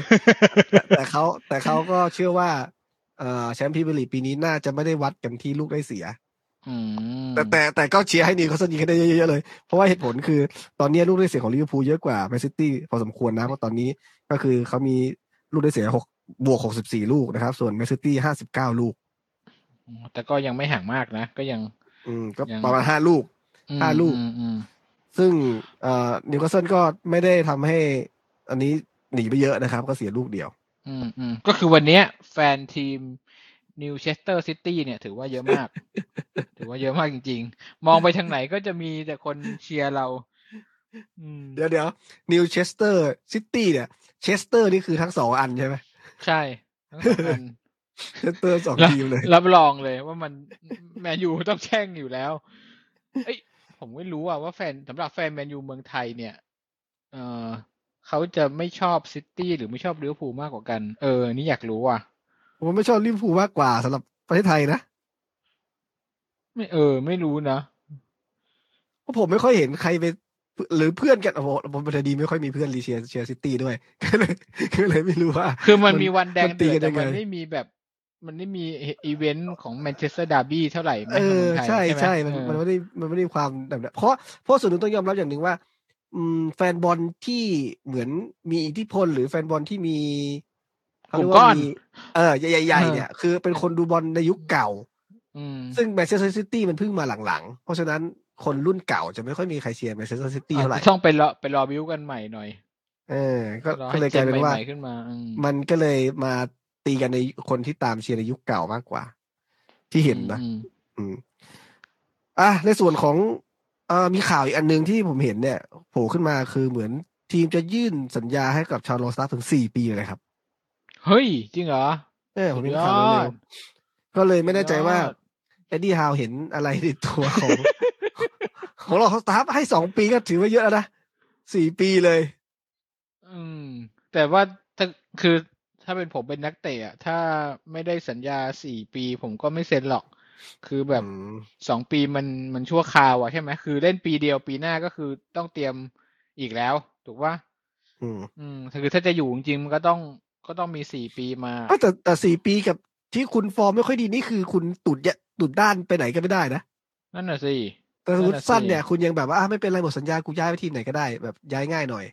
แต่เขาแต่เขาก็เชื่อว่าเออแชมป์พรีเมียร์ลีกปีนี้น่าจะไม่ได้วัดกันที่ลูกได้เสียแต่แต่แต่ก็เชียร์ให้นิวคาสเซิลยิงให้ได้เยอะๆเลย เพราะว่าเหตุผลคือตอนนี้ลูกได้เสียของลิเวอร์พูลเยอะกว่าแมนซิตี้พอสมควรนะเพราะตอนนี้ก็คือเขามีลูกได้เสียหกบวกหกสิบสี่ลูกนะครับ ส่วนแมนซิตี้ห้าสิบเก้าลูก แต่ก็ยังไม่ห่างมากนะ ก็ยัง อืมก็ประมาณห้าลูกห้าลูก ซึ่งเอ่อนิวคาสเซิลก็ไม่ได้ทำให้ อันนี้หนีไปเยอะนะครับ ก็เสียลูกเดียว อืมอืมก็คือวันนี้แฟนทีมนิวเชสเตอร์ซิตี้เนี่ย ถือว่าเยอะมาก ถือว่าเยอะมากจริง ๆ มองไปทางไหนก็จะมีแต่คนเชียร์เราเดี๋ยวเดี๋ยวนิวเชสเตอร์ซิตี้เนี่ยเชสเตอร์นี่คือทั้งสองอันใช่ไหมใช่ ทั้งสองอันเชสเตอร์สองทีมเลย รับรองเลยว่ามันแมนยูต้องแช่งอยู่แล้วเอ้ย ผมไม่รู้อะว่าแฟนสำหรับแฟนแมนยูเมืองไทยเนี่ยเออเขาจะไม่ชอบซิตี้หรือไม่ชอบลิเวอร์พูลมากกว่ากัน เออ นี่อยากรู้อะ ผมไม่ชอบลิเวอร์พูลมากกว่าสำหรับประเทศไทยนะ ไม่เออ ไม่รู้นะเพราะผมไม่ค่อยเห็นใครไปหรือเพื่อนกันโอ้โหผมเป็นดีไม่ค่อยมีเพื่อนรีเชียร์เชียร์ซิตี้ด้วยก็เลยก็เลยไม่รู้ว่า คือมันมีวันแดงเดือดแต่มันไม่มีแบบ มันไม่มีอีเวนต์ของแมนเชสเตอร์ดาร์บี้เท่าไหร่เออใช่ใช่มันมันไม่ได้มันไม่ได้ความแบบนั้นเพราะเพราะส่วนหนึ่งต้องยอมรับอย่างหนึ่งว่าอืมแฟนบอลที่เหมือนมีอิทธิพล หรือแฟนบอลที่มีเขาเรียกว่ามีเออใหญ่ๆเนี่ย คือเป็นคนดูบอลในยุคเก่าซึ่งแมนเชสเตอร์ซิตี้มันเพิ่งมาหลังๆ เพราะฉะนั้นคนรุ่นเก่าจะไม่ค่อยมีใครเชียร์แมนเชสเตอร์ซิตี้เท่าไหร่ต้องไปรอไปรอวิวกันใหม่หน่อย เออ ก็เลยกลายเป็นว่ามันก็เลยมา ตีกันในคนที่ตามเชียร์ในยุคเก่ามากกว่า ที่เห็นนะ อืมอะในส่วนของเอ่อมีข่าวอีกอันหนึ่งที่ผมเห็นเนี่ยโผล่ขึ้นมาคือเหมือนทีมจะยื่นสัญญาให้กับลองสตาฟฟ์ถึงสี่ปีเลยครับ เฮ้ย จริงเหรอเออผมมีข่าวเร็วก็เลยไม่แน่ใจว่าเอ็ดดี้ฮาวเห็นอะไรในตัวของ ของเราสตาร์ให้สองปีก็ถือว่าเยอะแล้วนะสี่ปีเลย อืม แต่ว่าถ้าคือ ถ้าเป็นผมเป็นนักเตะอะถ้าไม่ได้สัญญาสี่ปีผมก็ไม่เซ็นหรอก คือแบบสองปีมันมันชั่วคราวอะใช่ไหมคือเล่นปีเดียวปีหน้าก็คือต้องเตรียมอีกแล้ว ถูกว่าอืม อืมคือถ้าจะอยู่จริงมันก็ต้องก็ต้องมีสี่ปีมาแต่แต่สี่ปีกับที่คุณฟอร์มไม่ค่อยดีนี่คือคุณตุดยตุดด้านไปไหนก็ไม่ได้นะนั่นน่ะสิแต่สมมติสั้นเนี่ย คุณยังแบบว่าไม่เป็นไรหมดสัญญากูย้ายไปทีมไหนก็ได้แบบย้ายง่ายหน่อย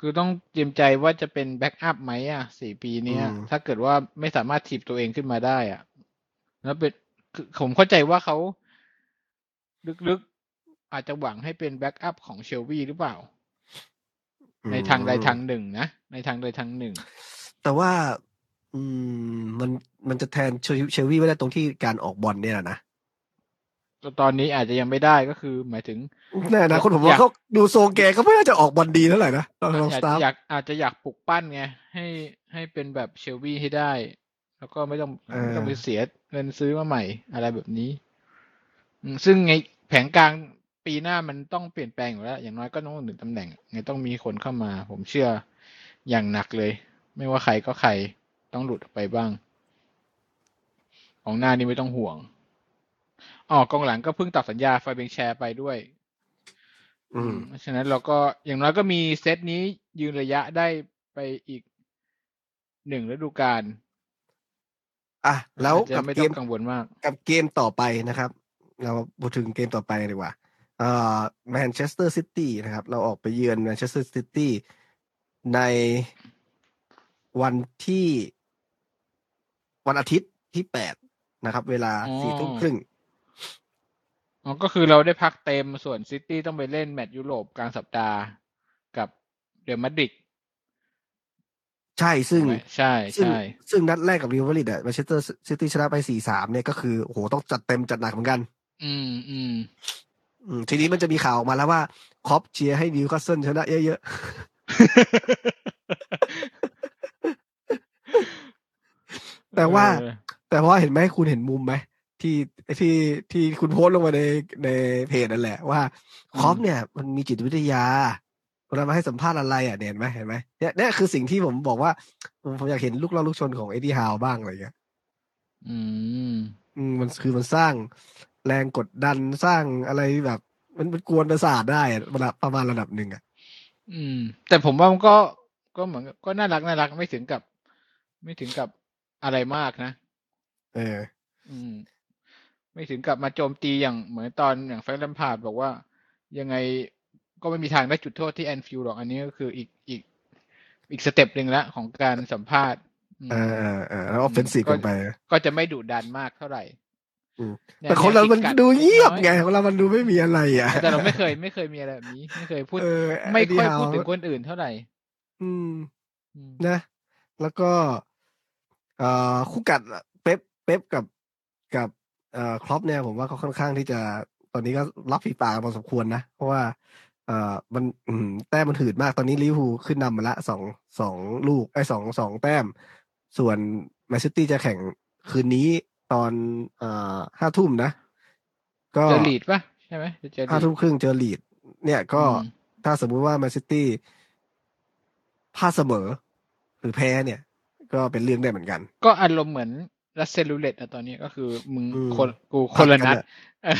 คือต้องเตรียมใจว่าจะเป็นแบ็กอัพไหมอะสี่ปีเนี้ย ถ้าเกิดว่าไม่สามารถถีบตัวเองขึ้นมาได้อะ แล้วเป็นผมเข้าใจว่าเขาลึกๆ อาจจะหวังให้เป็นแบ็กอัพของเชลวีหรือเปล่า ในทางใดทางหนึ่งนะ ในทางใดทางหนึ่ง แต่ว่า อืมมันมันจะแทนเชลวีไม่ได้ตรงที่การออกบอลเนี่ยนะ ตอนนี้อาจจะยังไม่ได้ก็คือหมายถึงแน่นะคนผมว่าเขาดูโซงแกก็ไม่น่าจะออกบอลดีเท่าไหร่นะตอนสตาร์อยากอาจจะอยากปลุกปั้นไงให้ให้เป็นแบบเชลวีให้ได้ แล้วก็ไม่ต้องไม่ต้องไปเสียเงินซื้อมาใหม่อะไรแบบนี้ ซึ่งไงแผงกลางปีหน้ามันต้องเปลี่ยนแปลงอยู่แล้ว อย่างน้อยก็ต้องหนึ่งตำแหน่งไงต้องมีคนเข้ามา ผมเชื่ออย่างหนักเลย ไม่ว่าใครก็ใครต้องหลุดออกไปบ้าง ของหน้านี่ไม่ต้องห่วง อ๋อกองหลังก็เพิ่งตัดสัญญาไฟเบงแชร์ไปด้วย อืมฉะนั้นเราก็อย่างน้อยก็มีเซตนี้ยืนระยะได้ไปอีกหนึ่งฤดูกาลอะแล้วกับเกมกังวลมาก กับเกมต่อไปนะครับ เราพูดถึงเกมต่อไปดีกว่าเอ่อแมนเชสเตอร์ซิตี้นะครับ เราออกไปเยือนแมนเชสเตอร์ซิตี้ในวันที่วันอาทิตย์ที่แปดนะครับ เวลาสี่ทุ่มครึ่ง อ๋อก็คือเราได้พักเต็มส่วนซิตี้ต้องไปเล่นแมตช์ยุโรปกลางสัปดาห์กับเรอัลมาดริดใช่ซึ่งใช่ใช่ซึ่งนัดแรกกับเรอัลมาดริดอะแมนเชสเตอร์ซิตี้ชนะไปสี่สามเนี่ยก็คือโอ้โหต้องจัดเต็มจัดหนักเหมือนกันอืมอืมอืมทีนี้มันจะมีข่าวออกมาแล้วว่าคล็อปป์เชียร์ให้นิวคาสเซิลชนะเยอะแต่ว่าเออแต่ว่าเห็นไหมคุณเห็นมุมไหม ที่ที่ที่คุณโพสต์ลงมาในในเพจนั่นแหละ ว่าคล็อปป์เนี่ย มันมีจิตวิทยาเวลามาให้สัมภาษณ์อะไรอะเนี่ยเห็นไหมเห็นไหมเนี่ยเนี่ยคือสิ่งที่ผมบอกว่า ผมผมอยากเห็นลูกล่อลูกชนของเอ็ดดี้ฮาวบ้างอะไรอย่างเงี้ยอืมอืมมันคือมันสร้างแรงกดดันสร้างอะไรแบบ มันมันกวนประสาทได้อะระดับประมาณระดับหนึ่งอะ อืม แต่ผมว่ามันก็ก็เหมือนกับก็น่ารักน่ารักไม่ถึงกับ ไม่ถึงกับอะไรมากนะ เออ อืม ไม่ถึงกับมาโจมตีอย่างเหมือนตอนอย่างแฟรงค์แลมพาร์ดบอกว่ายังไงก็ไม่มีทางได้จุดโทษที่แอนฟิลด์หรอก อันนี้ก็คืออีกอีกอีก step หนึ่งละของการสัมภาษณ์อืมเออเออเออแล้ว offensive กันไป ก็จะไม่ดุดันมากเท่าไหร่อืมแนวแต่คนเรามันแวคิกัดูเงียบน้อไงของเรามันดูไม่มีอะไรอะ แต่เราไม่เคยไม่เคยมีอะไรแบบนี้ ไม่เคยพูดเออไม่ค่อย Eddie พูด Howe ถึงคนอื่นเท่าไหร่อืมอืมนะ แล้วก็ เอ่อคู่กัดเป๊ปเป๊ปกับกับ เอ่อคล็อปป์เนี่ยผมว่าเขาค่อนข้างที่จะตอนนี้ก็รับฝีปากกันพอสมควรนะ เพราะว่า เอ่อมันอืมแต้มมันหืดมากตอนนี้ลิเวอร์พูลขึ้นนำมาละสองสองลูกไอ้สองสองแต้ม ส่วนแมนซิตี้จะแข่งคืนนี้ตอนเอ่อห้าทุ่มนะ ก็เจอลีดส์ปะใช่ไหมจะเจอลีดส์ห้าทุ่มครึ่งเจอลีดส์ เนี่ยก็อืมถ้าสมมุติว่าแมนซิตี้พลาดเสมอ หรือแพ้เนี่ย ก็เป็นเรื่องได้เหมือนกัน ก็อารมณ์เหมือน Russian roulette อะตอนนี้ก็คือมึงอืมคนกูคนละนัดผัดกันอะเออ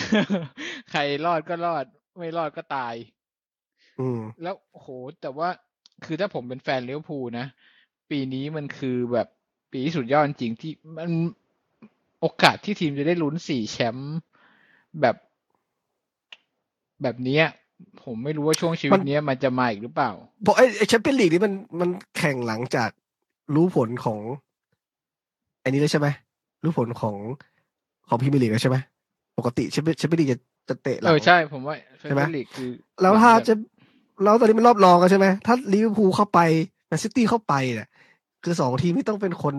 ใครรอดก็รอด ไม่รอดก็ตาย อืมแล้วโอ้โหแต่ว่าคือถ้าผมเป็นแฟนลิเวอร์พูลนะ ปีนี้มันคือแบบปีที่สุดยอดจริงๆที่มันโอกาสที่ทีมจะได้ลุ้นสี่แชมป์แบบ แบบเนี้ยผมไม่รู้ว่าช่วงชีวิมัตนเนี้ยมันจะมาอีกหรือเปล่า เพราะไอ้ไอ้แชมเปี้ยนลีกนี่มันมันแข่งหลังจากรู้ผลของ อันนี้แล้วใช่ไหม รู้ผลของของพรีเมียร์ลีกแล้วใช่ไหมปกติแชมเปี้ยนแชมเปี้ยนลีกจะจะเตะหลัเองอใช่ผมว่าแฟใช่ไหมนลีกคือ แล้วถ้าจะแล้วตอนนี้มันรอบรองกันใช่ไหมถ้าลิเวอร์พูลเข้าไปแมนซิตี้เข้าไปเนี่ยคือสองทีมที่ต้องเป็นคน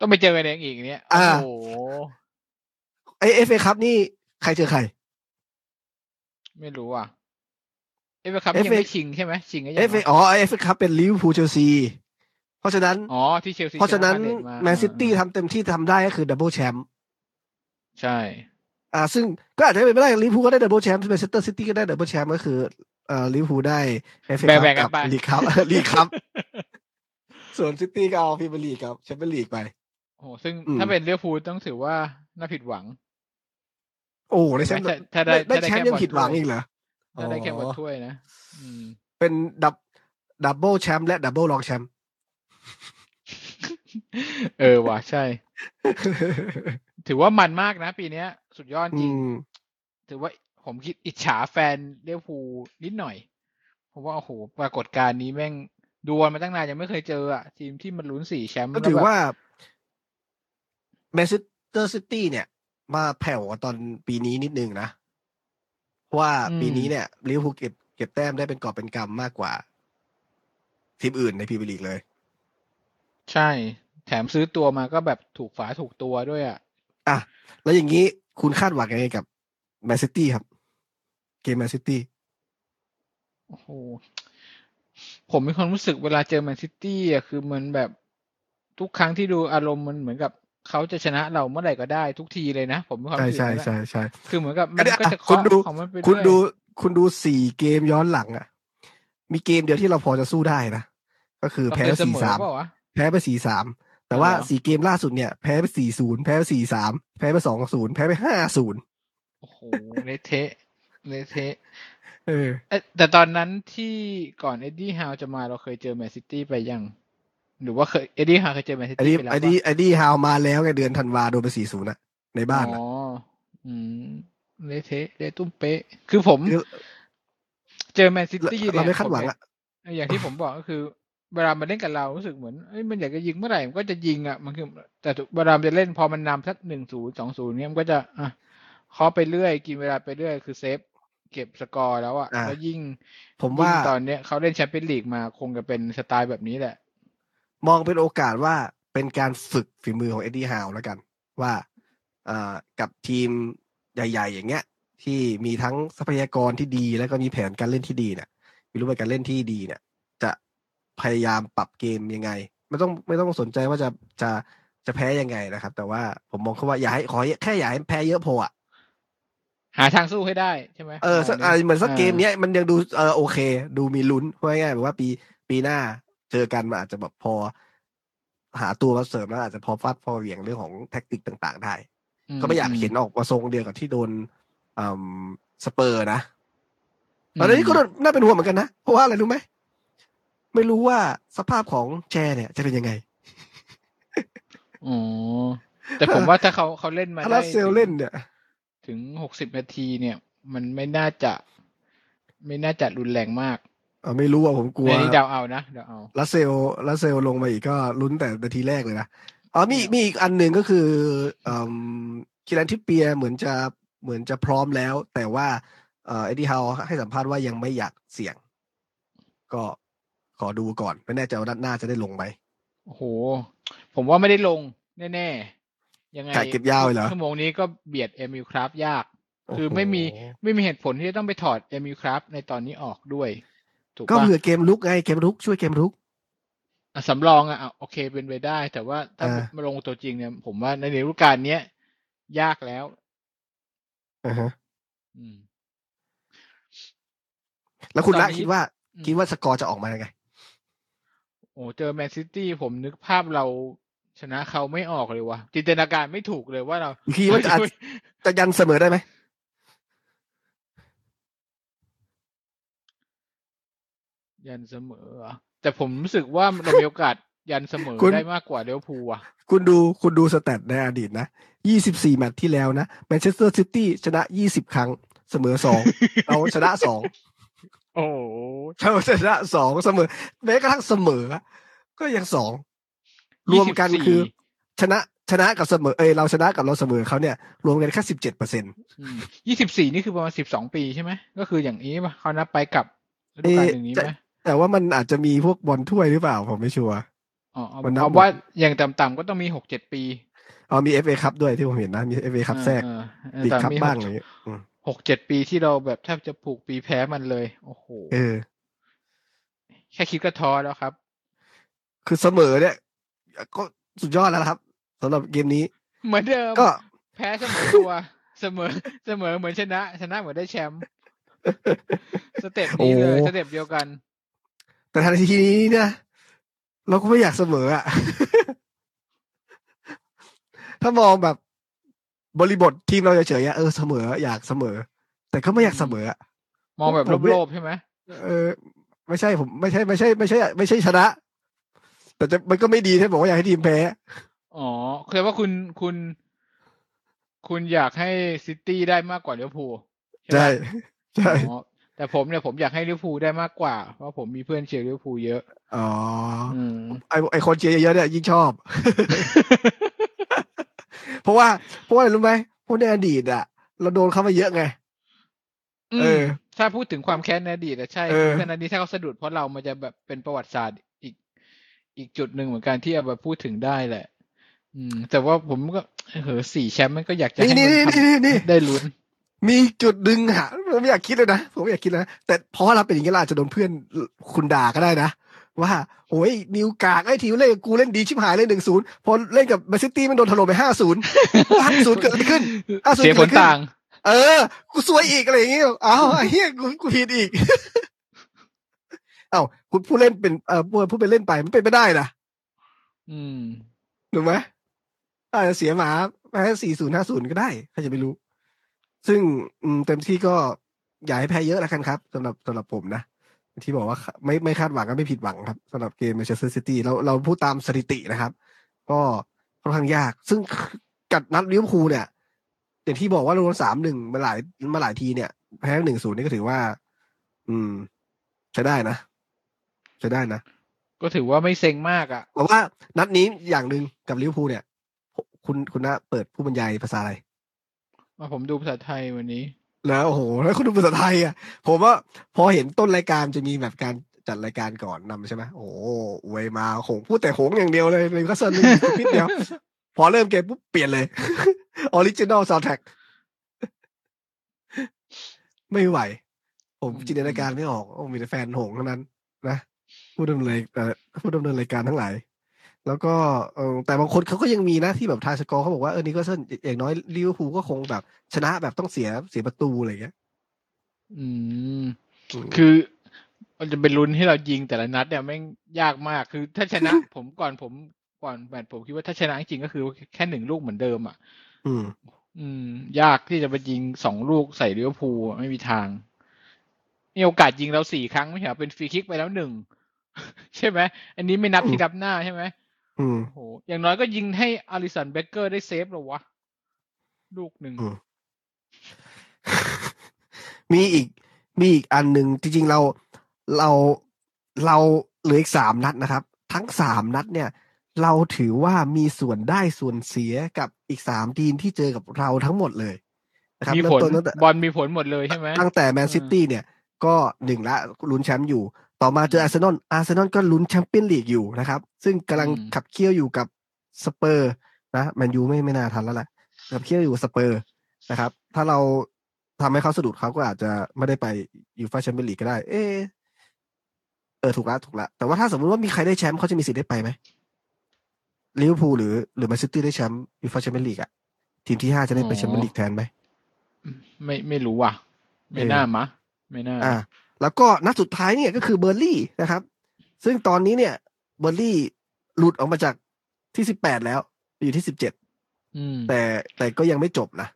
ต้องไปเจอกันเองอีกเนี้ยอ่าโอ้โหไอเอฟเอคัพนี่ใครเจอใคร ไม่รู้อะเอฟเอคัพ FA ยังไม่ชิงใช่ไหมชิงก็ยังเอฟเออ๋อเอฟเอคัพเป็นลิเวอร์พูลเชลซี เพราะฉะนั้นอ๋อที่เชลซีเพราะฉะนั้นชพาเลตาแมนซิตี้ทำเต็มที่ทำได้ก็คือดับเบิลแชมป์ใช่ อ่า ซึ่งก็อาจจะเป็นไม่ได้ลิเวอร์พูลก็ได้ดับเบิลแชมป์แมนเชสเตอร์ซิตี้ก็ได้ดับเบิลแชมป์ก็คือเอ่อลิเวอร์พูลได้เอฟเอแบ่งคัพๆกักันบไปลีกคัพลีกคัพส่วนซิตี้ก็เอาพรีเมียร์ลีกกับแชมเปี้ยนลีกไปโอ้โหซึ่งอืมถ้าเป็นเลี้ยวพูลต้องถือว่าน่าผิดหวัง โอ้ได้แชมป์ถ้าถ้าได้ได้ถ้าได้แชมป์แค่ยังบอลผิดหวังถ้วยอีกเหรอถ้าได้แค่บอลอ๋อถ้วยนะอืมเป็นดับดับเบิลแชมป์และดับเบิลรองแชมป์ เออว่ะใช่ ถือว่ามันมากนะปีเนี้ย สุดยอดจอืริงมถือว่าผมคิดอิจฉาแฟนลิเวอร์พูลนิดหน่อยเพราะว่าโอ้โหปรากฏการณ์นี้แม่งดวลมาตั้งนานยังไม่เคยเจออะ ทีมที่มันลุ้นสี่แชมป์ก็ถือแล้วแบบว่าแมนเชสเตอร์ซิตี้เนี่ย มาแผ่วกว่าตอนปีนี้นิดนึงนะเพราะว่าปีนี้เนี่ยลิเวอร์พูลเก็บเก็บแต้มได้เป็นกอบเป็นกำมากกว่าทีมอื่นในพรีเมียร์ลีกเลย ใช่ แถมซื้อตัวมาก็แบบถูกฝาถูกตัวด้วยอะ อะ แล้วอย่างนี้คุณคาดหวังยังไงกับแมนซิตี้ครับ เกมแมนซิตี้โอ้โหผมมีความรู้สึกเวลาเจอแมนซิตี้อะคือมันแบบทุกครั้งที่ดูอารมณ์มันเหมือนกับเขาจะชนะเราเมื่อไหร่ก็ได้ทุกทีเลยนะ ผมมีความใช่รู้สึกใช่อย่างนั้นใช่อะใช่คือเหมือนกับอัมันนเนี้ยก็อะจะคุณเคาะดูของมันไปคุณเรื่อยดูคุณดูสี่เกมย้อนหลังอะ มีเกมเดียวที่เราพอจะสู้ได้นะ ก็คือเราแพ้เคยเสสี่มอสามเปล่าวะ แพ้ไปสี่สามแต่ว่าอ๋อเหรอสี่เกมล่าสุดเนี่ยแพ้ไปสี่ศูนย์แพ้ไปสี่สามแพ้ไปสองศูนย์แพ้ไปห้าศูนย์โอ้โหเละเทะเละเทะเออเอ๊ะแต่ตอนนั้นที่ก่อนเอ็ดดี้ฮาวจะมาเราเคยเจอแมนซิตี้ไปยัง หรือว่าเคยเอ็ดดี้ฮาวเคยเจอแมนซิไอ้ตี้นี่ไปแล้วไอ้ปะนี่ไอ้นี่ฮาวมาแล้วไงเดือนธันวาโดนไปสี่ศูนย์อะในบ้านอ๋อะออืมเละเทะเละตุ้มเป๊ะ คือผมคือเจอแมนซิตี้เราเนี่ยไม่คาดหวังผมอะเนี่ยอย่างที่ผมบอกก็คือ เวลามันเล่นกับเรารู้สึกเหมือนเอ้ยมันอยากจะยิงเมื่อไหร่มันก็จะยิงอะมันคือ แต่เวลามันจะเล่นพอมันนำสักหนึ่งศูนย์สองศูนย์เนี่ยมันก็จะอะเคาะไปเรื่อย กินเวลาไปเรื่อยคือ saveเก็บสกอร์แล้วอะอะแล้วยิ่ง ผมว่ายิ่งตอนเนี้ยเขาเล่นแชมเปี้ยนลีกมาคงจะเป็นสไตล์แบบนี้แหละ มองเป็นโอกาสว่าเป็นการฝึกฝีมือของเอ็ดดี้ฮาวแล้วกัน ว่าอ่ากับทีมใหญ่ ๆ อย่างเงี้ย ที่มีทั้งทรัพยากรที่ดีแล้วก็มีแผนการเล่นที่ดีเนี่ยมีรูปแบบการเล่นที่ดีเนี่ยจะ พยายามปรับเกมยังไง ไม่ต้องไม่ต้องสนใจว่าจะจะจะแพ้ยังไงนะครับ แต่ว่าผมมองแค่ว่าอย่าให้ขอแค่อย่าให้แพ้เยอะพออะหาทางสู้ให้ได้ใช่ไหมเออสักประมาณนี้เหมือนสักอ่าเกมเนี้ยมันยังดูเออโอเค ดูมีลุ้นเพราะง่ายๆแบบว่าปีปีหน้าเจอกันมันอาจจะแบบพอ หาตัวมาเสริมแล้วอาจจะพอฟาดพอเหวี่ยงเรื่องของแท็กติกต่างๆได้ก็ไม่อยากเห็นออกมาทรงเดียวกับที่โดนอืมสเปอร์สนะตอนนี้ก็น่าเป็นห่วงเหมือนกันนะ เพราะว่าอะไรรู้ไหม ไม่รู้ว่าสภาพของแจเนี่ยจะเป็นยังไงอ๋อแต่ผมว่าถ้าเขาเขาเล่นมาถ้าได้รัสเซลเล่นเนี่ยถึงหกสิบนาทีเนี่ย มันไม่น่าจะ ไม่น่าจะรุนแรงมากเออไม่รู้ว่าผมกลัวในนี้เดาเอานะเดาเอารัสเซลรัสเซลลงมาอีกก็ลุ้นแต่นาทีแรกเลยนะอ๋อมีมีอีกอันหนึ่งก็คืออืมคีแรน ทริปเปียร์เหมือนจะเหมือนจะพร้อมแล้ว แต่ว่าเอ่อเอ็ดดี้ฮาวให้สัมภาษณ์ว่ายังไม่อยากเสี่ยง ก็ ขอดูก่อน ไม่แน่ใจว่าด้านหน้าจะได้ลงไหมโอ้โห ผมว่าไม่ได้ลง แน่ๆ ยังไงกะเก็บยาวเลยเหรอชั่วโมงนี้ก็เบียดเอมิลคราฟยาก คือโอ้โหไม่มีไม่มีเหตุผลที่จะต้องไปถอดเอมิลคราฟในตอนนี้ออกด้วย ถูกก็ปะเผื่อเกมลุกไงเกมลุกช่วยเกมลุกอะสำรองอะอะโอเคเป็นไปได้ แต่ว่าถ้าอ่ามาลงตัวจริงเนี่ย ผมว่าในฤดูกาลเนี้ยยากแล้วอ่าฮะอืมแล้วคุณตอนละนี้คิดว่าอืมคิดว่าสกอร์จะออกมายังไง โอ้เจอแมนซิตี้ผมนึกภาพเราชนะเขาไม่ออกเลยว่ะจินตนาการไม่ถูกเลยว่าเราคิดว่าจะอาจจะยันเสมอได้ไหมยันเสมอเหรอแต่ผมรู้สึกว่าเรามีโอกาสยันเสมอได้มากกว่าลิเวอร์พูลอะ คุณดูคุณดู stat ในอดีตนะ24แมตช์ที่แล้วนะแมนเชสเตอร์ซิตี้ชนะ20ครั้ง เสมอสองเราชนะสอง โอ้โหเราชนะสองเสมอแม้กระทั่งเสมอ ก็ยังสองรวมกันคือ ชนะชนะกับเสมอเอยเราชนะกับเราเสมอเขาเนี่ย รวมกันแค่สิบเจ็ดเปอร์เซ็นต์ยี่สิบสี่นี่คือประมาณสิบสองปีใช่ไหมก็คืออย่างนี้ป่ะเขานับไปกลับฤดูกาลอย่างนี้ไหมแต่ว่ามันอาจจะมีพวกบอลถ้วยหรือเปล่าผมไม่ชัวร์อ๋อเอามันนับเอาหมดว่าอย่างต่ำๆก็ต้องมีหกเจ็ดปี อ๋อมีเอฟเอคัพด้วยที่ผมเห็นนะ มีเอฟเอคัพแทรกเออเออลีกแต่คัพมีบ้างหกอะไรอย่างเงี้ยอืมหกเจ็ดปีที่เราแบบแทบจะผูกปีแพ้มันเลย โอ้โหเออ แค่คิดก็ท้อแล้วครับ คือเสมอเนี่ย ก็สุดยอดแล้วนะครับสำหรับเกมนี้ เหมือนเดิมก็แพ้เสมอตัว เสมอเสมอเหมือนชนะ ชนะเหมือนได้แชมป์สเต็ปนี้เลยโอ้สเต็ปเดียวกัน แต่ทันทีนี้เนี่ยเราก็ไม่อยากเสมออะ ถ้ามองแบบบริบททีมเราเฉยๆอะเออเสมออยากเสมอ แต่ก็ไม่อยากเสมออะมองแบบผมไม่โลภๆใช่ไหมเออ ไม่ใช่ผมไม่ใช่ไม่ใช่ ไม่ใช่ ไม่ใช่ชนะ แต่จะมันก็ไม่ดีถ้าบอกว่าอยากให้ทีมแพ้อ๋อคือว่าคุณคุณ คุณอยากให้ซิตี้ได้มากกว่าลิเวอร์พูลใช่ใช่ไหมใช่อ๋อแต่ผมเนี่ยผมอยากให้ลิเวอร์พูลได้มากกว่า เพราะผมมีเพื่อนเชียร์ลิเวอร์พูลเยอะ อ๋ออืมไอไอคนเชียร์เยอะๆเนี่ยยิ่งชอบ เพราะว่าเพราะว่าอะไรรู้ไหมเพราะในอดีตอะเราโดนเขามาเยอะไงเออมถ้าพูดถึงความแค้นในอดีตอะใช่เออแต่ในอดีตถ้าเขาสะดุดเพราะเรามันจะแบบเป็นประวัติศาสตร์อีก อีกจุดหนึ่งเหมือนกันที่เอามาพูดถึงได้แหละ อืม แต่ว่าผมก็เหอสี่แชมป์มันก็อยากจะนี่ให้นี่มันนี่ทำนี่นี่ได้ลุ้นมีจุดดึงหาผมไม่อยากคิดเลยนะ ผมไม่อยากคิดเลยนะแต่เพราะว่าเราเป็นอย่างนี้เราอาจจะโดนเพื่อนคุณด่าก็ได้นะ ว่าโอ้ยนิวกากไอ้ทีมเล่นกับกูเล่นดีชิบหายเลยหนึ่งศูนย์พอเล่นกับแมนซิตี้มันโดนถล่มไปห้าศูนย์ห้าศูนย์เกิดอะไรขึ้นอะส่วนเสียผลเกิดขึ้นต่าง เออ กูซวยอีกอะไรอย่างเงี้ยอ้าวไอ้เหี้ยกูกูผิดอีกเอ้าคุณผู้เล่นเป็นเอ่อผู้ผู้ไปเล่นไปมันเป็นไม่ได้นะอืมถูกไหมอาจจะเสียหมาแพ้สี่ศูนย์ห้าศูนย์ก็ได้ใครจะไปรู้ ซึ่งอืมเต็มที่ก็อย่าให้แพ้เยอะแล้วกันครับสำหรับสำหรับผมนะ ที่บอกว่าไม่ไม่คาดหวังก็ไม่ผิดหวังครับสำหรับเกมแมนเชสเตอร์ซิตี้เราเราพูดตามสถิตินะครับ ก็ค่อนข้างยาก ซึ่งกัดนัดลิเวอร์พูลเนี่ยอย่างที่บอกว่าเราโดนสามหนึ่งมาหลายมาหลายทีเนี่ยแพ้หนึ่งศูนย์นี่ก็ถือว่า อืมใช้ได้นะใช้ได้นะ ก็ถือว่าไม่เซ็งมากอะเพราะว่านัดนี้อย่างหนึ่งกับลิเวอร์พูลเนี่ย คุณคุณนะเปิดผู้บรรยายภาษาอะไรมาผมดูภาษาไทยวันนี้ แล้วโอ้โหแล้วคุณดูภาษาไทยอะ ผมว่าพอเห็นต้นรายการจะมีแบบการจัดรายการก่อนนำใช่ไหมโอ้โหอวยมาหงส์พูดแต่หงส์อย่างเดียวเลยเลยก็เซ็งนิดเดียว พอเริ่มเกมปุ๊บเปลี่ยนเลย original soundtrackไม่ไหว ผมจินตนาการไม่ออกโอ้มีแต่แฟนหงเท่านั้น นะผู้ดำเนินแต่ผู้ดำเนินรายการทั้งหลาย แล้วก็เออแต่บางคนเขาก็ยังมีนะที่แบบทายสกอร์เขาบอกว่าเออนี่ก็เส้นอย่างน้อยลิเวอร์พูลก็คงแบบชนะแบบต้องเสียเสียประตูอะไรอย่างเงี้ย อืม คือมันจะเป็นลุ้นให้เรายิงแต่ละนัดเนี่ยแม่งยากมากคือถ้าชนะผมก่อนผมก่อนแมตช์ผมคิดว่าถ้าชนะจริงก็คือแค่หนึ่งลูกเหมือนเดิมอะ อืม อืม ยากที่จะไปยิงสองลูกใส่ลิเวอร์พูลไม่มีทางมีโอกาสยิงเราสี่ครั้งไม่ใช่เหรอเป็นฟรีคิกไปแล้วหนึ่งใช่ไหมอันนี้ไม่นับที่รับหน้าใช่ไหม อืมโหอย่างน้อยก็ยิงให้อาริสันเบเกอร์ได้เซฟหรอวะ ลูกหนึ่งอืมมีอีก มีอีกอันหนึ่งจริงๆเราเราเราเหลืออีกสามนัดนะครับ ทั้งสามนัดเนี่ย เราถือว่ามีส่วนได้ส่วนเสียกับอีกสามทีมที่เจอกับเราทั้งหมดเลยนะครับมีเริ่ผมลต้นตั้งแต่บอลมีผลหมดเลยใช่ไหมตั้งแต่แมนอืมซิตี้เนี่ย ก็หนึ่งละลุ้นแชมป์อยู่ ต่อมาเจออาร์เซนอลอาร์เซนอลก็ลุ้นแชมเปี้ยนลีกอยู่นะครับ ซึ่งกำลังขับเคี่ยวอยู่กับสเปอร์นะแมนยูไม่ไม่น่าทันแล้วแหละขับเคี่ยวอยู่กับสเปอร์นะครับ ถ้าเราทำให้เขาสะดุดเขาก็อาจจะไม่ได้ไปยูฟ่าแชมเปี้ยนลีกก็ได้ เออเออถูกละถูกละ แต่ว่าถ้าสมมติว่ามีใครได้แชมป์เขาจะมีสิทธิ์ได้ไปไหมลิเวอร์พูลหรือหรือแมนซิตี้ได้แชมป์ยูฟ่าแชมเปี้ยนลีกอะทีมที่ห้าจะได้ไปแชมเปี้ยนลีกแทนไหมไม่ไม่รู้ว่ะ ไม่เออน่ามะ ไม่น่าอ่า แล้วก็นัดสุดท้ายเนี่ยก็คือเบอร์ลี่นะครับ ซึ่งตอนนี้เนี่ย เบอร์ลี่หลุดออกมาจากที่สิบแปดแล้วไปอยู่ที่สิบเจ็ดอืมแต่แต่ก็ยังไม่จบนะ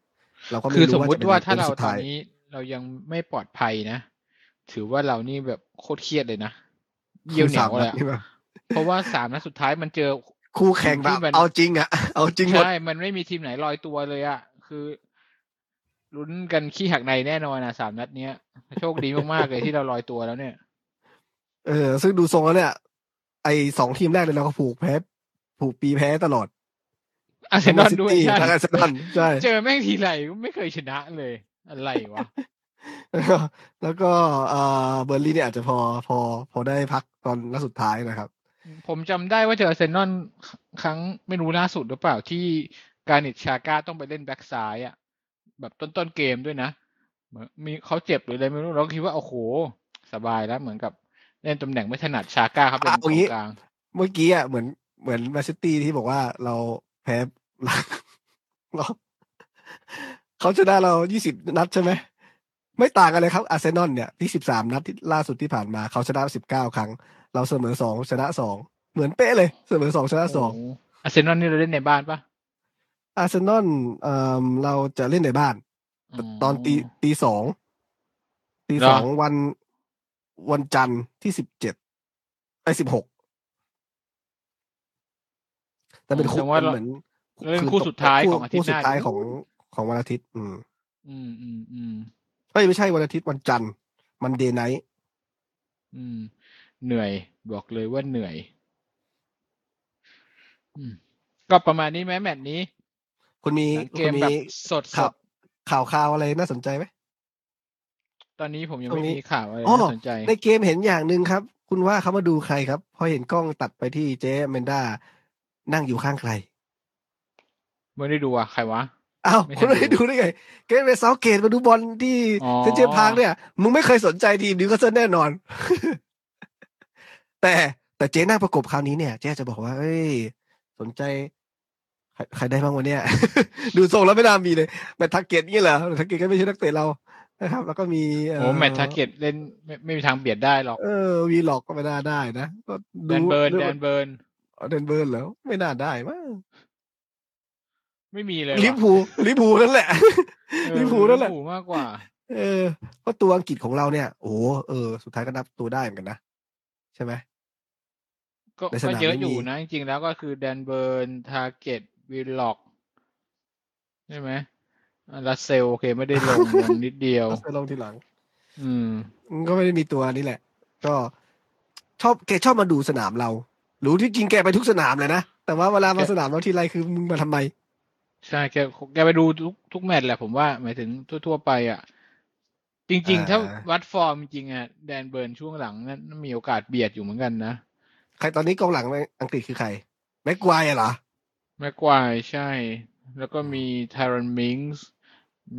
เราก็ไม่คือสรู้มว่ามุจะติเป็นว่าถ้าเป็นเราสุดตอนท้ายนี้เรายังไม่ปลอดภัยนะ ถือว่าเรานี่แบบโคตรเครียดเลยนะเยี่ยวเหนียวเลยอะคือสามนัดนี่ปะเพราะว่าสามนัดสุดท้ายมันเจอคู่แข่งแบที่บมันเอาจริงอะเอาจริงหมดใช่ มันไม่มีทีมไหนลอยตัวเลยอะคือ ลุ้นกันขี้หักในแน่นอนนะสามนัดเนี้ย โชคดีมากๆเลยที่เราลอยตัวแล้วเนี่ย เออ ซึ่งดูทรงแล้วเนี่ย ไอสองทีมแรกเลยเราก็ผูกแพ้ ผูกปีแพ้ตลอดอาร์เซนอลด้วยซิตี้ใช่ทั้งอาร์เซนอลใช่เจอแม่งทีไรไม่เคยชนะเลย อะไรวะ แล้วก็แล้วก็เอ่อเบอร์ลี่เนี่ยอาจจะพอพอ พอได้พักตอนนัดสุดท้ายนะครับ ผมจำได้ว่าเจออาร์เซนอลครั้งไม่รู้ล่าสุดหรือเปล่าที่การนิตชาก้าต้องไปเล่นแบ็กซ้ายอะ แบบต้นต้นๆเกมด้วยนะเหมือนมีเขาเจ็บหรืออะไรไม่รู้เราก็คิดว่าโอ้โหสบายแล้วเหมือนกับเล่นตำแหน่งไม่ถนัดชาก้าเขาเป็นเอากองงี้กลาง เมื่อกี้อะเหมือนเหมือนแมนซิตี้ที่บอกว่าเราแพ้เราเขาชนะเรา20นัดใช่ไหมไม่ต่างกันเลยครับอาร์เซนอลเนี่ยที่13นัดที่ล่าสุดที่ผ่านมาเขาชนะ19ครั้ง เราเสมอ2ชนะ2เหมือนเป๊ะเลย เสมอ2ชนะ2โอ้โหอาร์เซนอลนี่เราเล่นในบ้านปะ อาร์เซนอลเอ่อเราจะเล่นในบ้าน ตอนตีตีสองตีสองวันวันจันทร์ที่สิบเจ็ดไอ้สิบหกแต่เป็นคู่แต่ว่าเป็นเราเหมือนเราเล่นคู่สุดท้ายของอาทิตคู่ย์หสุดน้าท้ายอยู่ของของวันอาทิตย์ อืม อืมอืมอืมไม่ไม่ใช่วันอาทิตย์วันจันทร์มันเดย์ไนท์อืม เหนื่อย บอกเลยว่าเหนื่อย อืม ก็ประมาณนี้ไหมแมตช์นี้ คุณมีหลังเกคุณมมีแบบสดสข่าวดข่าวข่าวอะไรน่าสนใจไหมตอนนี้ผมยังตรงไม่นี้มีข่าวอะไรอ๋อน่าสนใจ ในเกมเห็นอย่างหนึ่งครับ คุณว่าเขามาดูใครครับ พอเห็นกล้องตัดไปที่เจ๊เมนด้านั่งอยู่ข้างใครไม่ได้ดูอะใครวะอ้าวไม่ทันคุณไม่ได้ดูดูได้ไงเกมเวสเซาเกตมาดูบอลที่อ๋อเซนเจอร์พาร์คเนี่ยมึงไม่เคยสนใจทีมนิวคาสเซิลแน่นอน แต่แต่เจ๊นั่งประกบคราวนี้เนี่ย เจ๊จะบอกว่าเอ้ย สนใจ ใครใครได้บ้างวันเนี้ย ดูทรงแล้วไม่น่ามีเลยแมตต์ทาร์เก็ตต์นี่เหรอแมตต์ทาร์เก็ตต์ก็ไม่ใช่นักเตะเรานะครับ แล้วก็มีเอ่อโอ้แมตต์ทาร์เก็ตต์เล่นไม่ไม่มีทางเบียดได้หรอกเออวิลล็อกก็ไม่น่าได้นะก็แดนเบิร์นแดนเบิร์นแดนเบิร์นเหรอไม่น่าได้มั้งไม่มีเลยลิเวอร์พูลลิเวอร์พูลนั่นแหละลิเวอร์พูลนั่นแหละลิเวอร์พูลมากกว่า เออเพราะตัวอังกฤษของเราเนี่ยโอ้โหเออ สุดท้ายก็นับตัวได้เหมือนกันนะใช่ไหมก็ในสก็นามเยอะไม่มีอยู่นะ จริงๆแล้วก็คือแดนเบิร์นทาร์เก็ตต์ วิลล็อกใช่ไหมลาสเซลส์โอเคไม่ได้ลงลงนิดเดียวก็ไปลงทีหลัง อืมก็ไม่ได้มีตัวนี้แหละ ก็ชอบแกชอบมาดูสนามเรา รู้ที่จริงแกไปทุกสนามเลยนะ แต่ว่าเวลามาแกสนามเราทีไรคือมึงมาทำไม ใช่แกแกไปดูทุกทุกแมตช์แหละผมว่าหมายถึงทั่ว ๆ ไปอะ จริง ๆ ถ้าอ่าวัดฟอร์มจริงๆอะแดนเบิร์นช่วงหลังนั้นมีโอกาสเบียดอยู่เหมือนกันนะ ใครตอนนี้กองหลังในอังกฤษคือใครแม็กควายเหรอ แม็กควายใช่ แล้วก็มีไทโรนมิงส์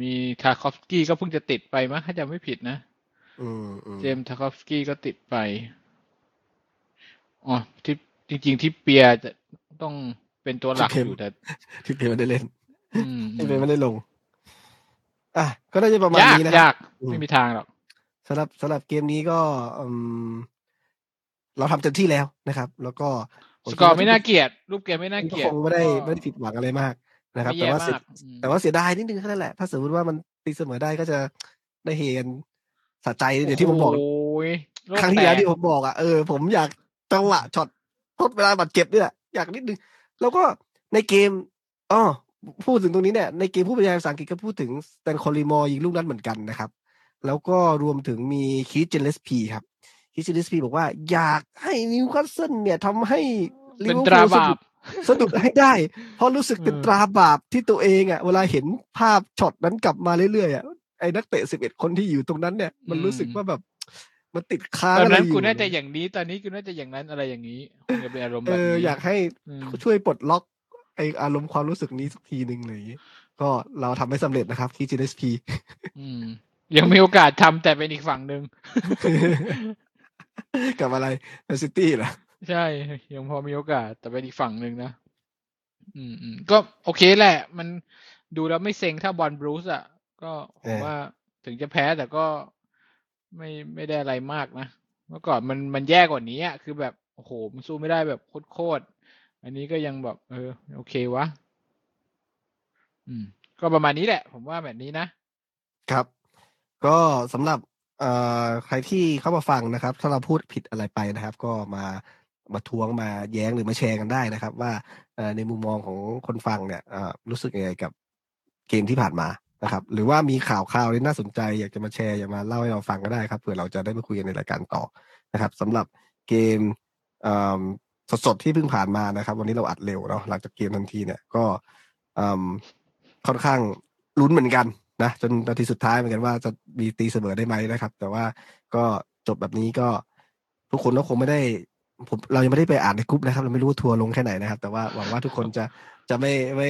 มีทาร์คอฟสกี้ก็เพิ่งจะติดไปมั้งถ้าจำไม่ผิดนะอืมอืมเจมส์ทาร์คอฟสกี้ก็ติดไปอ๋อที่จริง ๆ ทริปเปียร์จะต้องเป็นตัวหลักอยู่แต่ทริปเปียร์ไม่ได้เล่นอืมที่เปียไม่ได้ลง อะก็น่าจะประมาณยากนี้นะยากอืมไม่มีทางหรอกสำหรับสำหรับเกมนี้ก็อืมเราทำเต็มที่แล้วนะครับ แล้วก็ผ สคิดกอร์ว่าไม่น่าเกลียด รูปเกมไม่น่าก็เกลียดคงไม่ได้ก็ไม่ได้ผิดหวังอะไรมากนะครับไม่แต่แย่ว่าเสียมากอืมแต่ว่าเสียดายนิดนึงแค่นั้นแหละ ถ้าสมมติว่ามันตีเสมอได้ก็จะได้เฮกันสะใจเดี๋ยวที่ผมบอกโอ้ยโลกครั้งที่แล้วแตกที่ผมบอกอะเออผมอยากจังหวะช็อตทดเวลาบาดเจ็บเนี่ยอยากนิดนึง แล้วก็ในเกมอ๋อพูดถึงตรงนี้เนี่ยในเกมผู้บรรยายภาษาอังกฤษก็พูดถึงสแตนคอลิมอร์ยิงลูกนั้นเหมือนกันนะครับ แล้วก็รวมถึงมีคีเจนเลสพีครับ คีเจนเลสพีบอกว่า อยากให้นิวคาสเซิลเนี่ยทำให้ลิเป็นเวอร์ตราพูลสะบาดุปดสะดุดให้ได้ เพราะรู้สึกเป็นเออตราบาปที่ตัวเองอะ เวลาเห็นภาพช็อตนั้นกลับมาเรื่อยๆอะไอ้นักเตะสิบเอ็ดคนที่อยู่ตรงนั้นเนี่ย มันรู้สึกว่าแบบ มันติดค้างตอนอะไรนั้นอยู่กูน่าจะอย่างนี้ ตอนนี้กูน่าจะอย่างนั้นอะไรอย่างนี้คงจะเป็นอารมณ์เอแบบอนี้อยากให้อืมช่วยปลดล็อกไออารมณ์ความรู้สึกนี้สักทีหนึ่งเลยก็เราทำให้สำเร็จนะครับที่ GSP อืมยังมีโอกาสทำแต่เป็นอีกฝั่งหนึ่ง กับอะไรแมนซิตี้เหรอใช่ ยังพอมีโอกาส แต่เป็นอีกฝั่งหนึ่งนะ อืมอืมก็โอเคแหละ มันดูแล้วไม่เซ็งถ้าบอลบรูซอะ ก็ผมว่าถึงจะแพ้แต่ก็ไม่ไม่ได้อะไรมากนะ เมื่อก่อนมันมันแย่กว่านี้อะคือแบบ โอ้โห มันสู้ไม่ได้แบบโคตรๆอันนี้ก็ยังแบบ เออ โอเควะ อืม ก็ประมาณนี้แหละ ผมว่าแบบนี้นะครับ ก็สำหรับ เอ่อใครที่เข้ามาฟังนะครับ ถ้าเราพูดผิดอะไรไปนะครับ ก็มามาทวงมาแย้งหรือมาแชร์กันได้นะครับ ว่าเอ่อในมุมมองของคนฟังเนี่ยเอ่อรู้สึกยังไงกับเกมที่ผ่านมานะครับ หรือว่ามีข่าวข่าวที่น่าสนใจ อยากจะมาแชร์อยากมาเล่าให้เราฟังก็ได้ครับเผื่อเราจะได้มาคุยกันในรายการต่อนะครับสำหรับเกมสดๆที่เพิ่งผ่านมานะครับ วันนี้เราอัดเร็วเนาะหลังจากเกมทันทีเนี่ยก็เอิ่มค่อนข้างลุ้นเหมือนกัน นะจนนาทีสุดท้ายเหมือนกันว่าจะมีตีเสมอได้ไหมนะครับ แต่ว่าก็จบแบบนี้ก็ ทุกคนก็คงไม่ได้ผมเรายังไม่ได้ไปอ่านในกลุ่มนะครับ เราไม่รู้ว่าทัวร์ลงแค่ไหนนะครับ แต่ว่าหวังว่าทุกคนจะจะไม่ไม่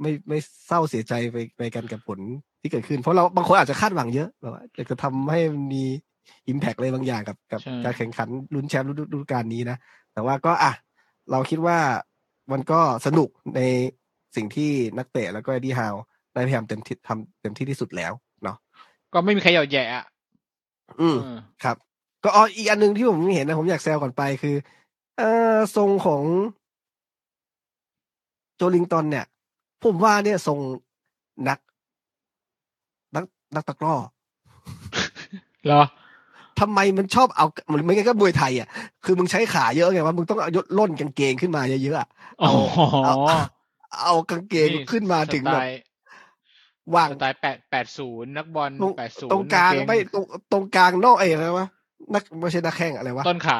ไม่ไม่เศร้าเสียใจไปไปกันกับผลที่เกิดขึ้น เพราะเราบางคนอาจจะคาดหวังเยอะแบบว่าอยากจะทำให้มันมีอิมแพกอะไรบางอย่างกับกับใช่การแข่งขันลุ้นแชมป์ฤดูฤดูกาลนี้นะ แต่ว่าก็อะเราคิดว่ามันก็สนุกในสิ่งที่นักเตะแล้วก็เอ็ดดี้ฮาว ได้พยายามเต็มที่ทำเต็มที่ที่สุดแล้วเนาะก็ไม่มีใครเหยาะแย่อะอืมเออครับ ก็อ๋ออีกอันหนึ่งที่ผมเห็นนะผมอยากแซวก่อนไปคือ เออทรงของโจลิงตันเนี่ย ผมว่าเนี่ยทรงนัก นักนักตะกร้อเหรอทำไมมันชอบเอาเหมือนไม่งั้นก็มวยไทยอะคือมึงใช้ขาเยอะไงว่ามึงต้องเอายศล่นกางเกงขึ้นมาเยอะๆอะอ๋อเอาเอากางเกงขึ้นมาถึงแบบสไตล์ วางสไตล์แปดแปดศูนย์นักบอลตรงแปดศูนย์ตรงกลางไม่ตรงตรงกลางนอกเอ้ยอะไรวะนักไม่ใช่นักแข่งอะไรวะต้นขา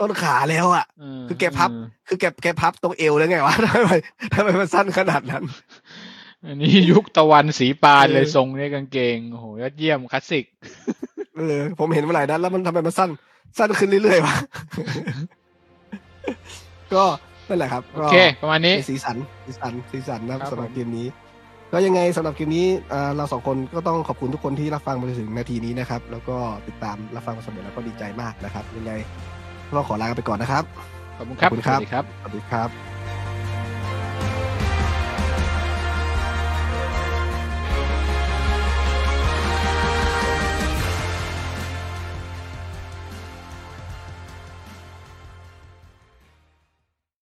ต้นขาแล้วอะมคือแกพับมคือแกแกพับตรงเอวแล้วไงวะทำไมทำไมมันสั้นขนาดนั้น อันนี้ยุคตะวันสีปานเออเลยทรงเนี่ยกางเกงโอ้โหยอดเยี่ยมคลาสสิกเออผมเห็นมาหลายนัดแล้วมันทำไมมันสั้น สั้นขึ้นเรื่อยๆวะก็นั่นแหละครับโอก็เคประมาณนี้เป็นสีสันสีสันสีสันนะครับครับสำหรับผมเกมนี้ ก็ยังไงสำหรับเกมนี้เอ่อเราสองคนก็ต้องขอบคุณทุกคนที่รับฟังมาจนถึงนาทีนี้นะครับ แล้วก็ติดตามรับฟังมาเสมอแล้วก็ดีใจมากนะครับ ยังไงก็ขอลาไปก่อนนะครับ ขอบคุณครับขอบคุณครับสวัสดีครับ สวัสดีครับ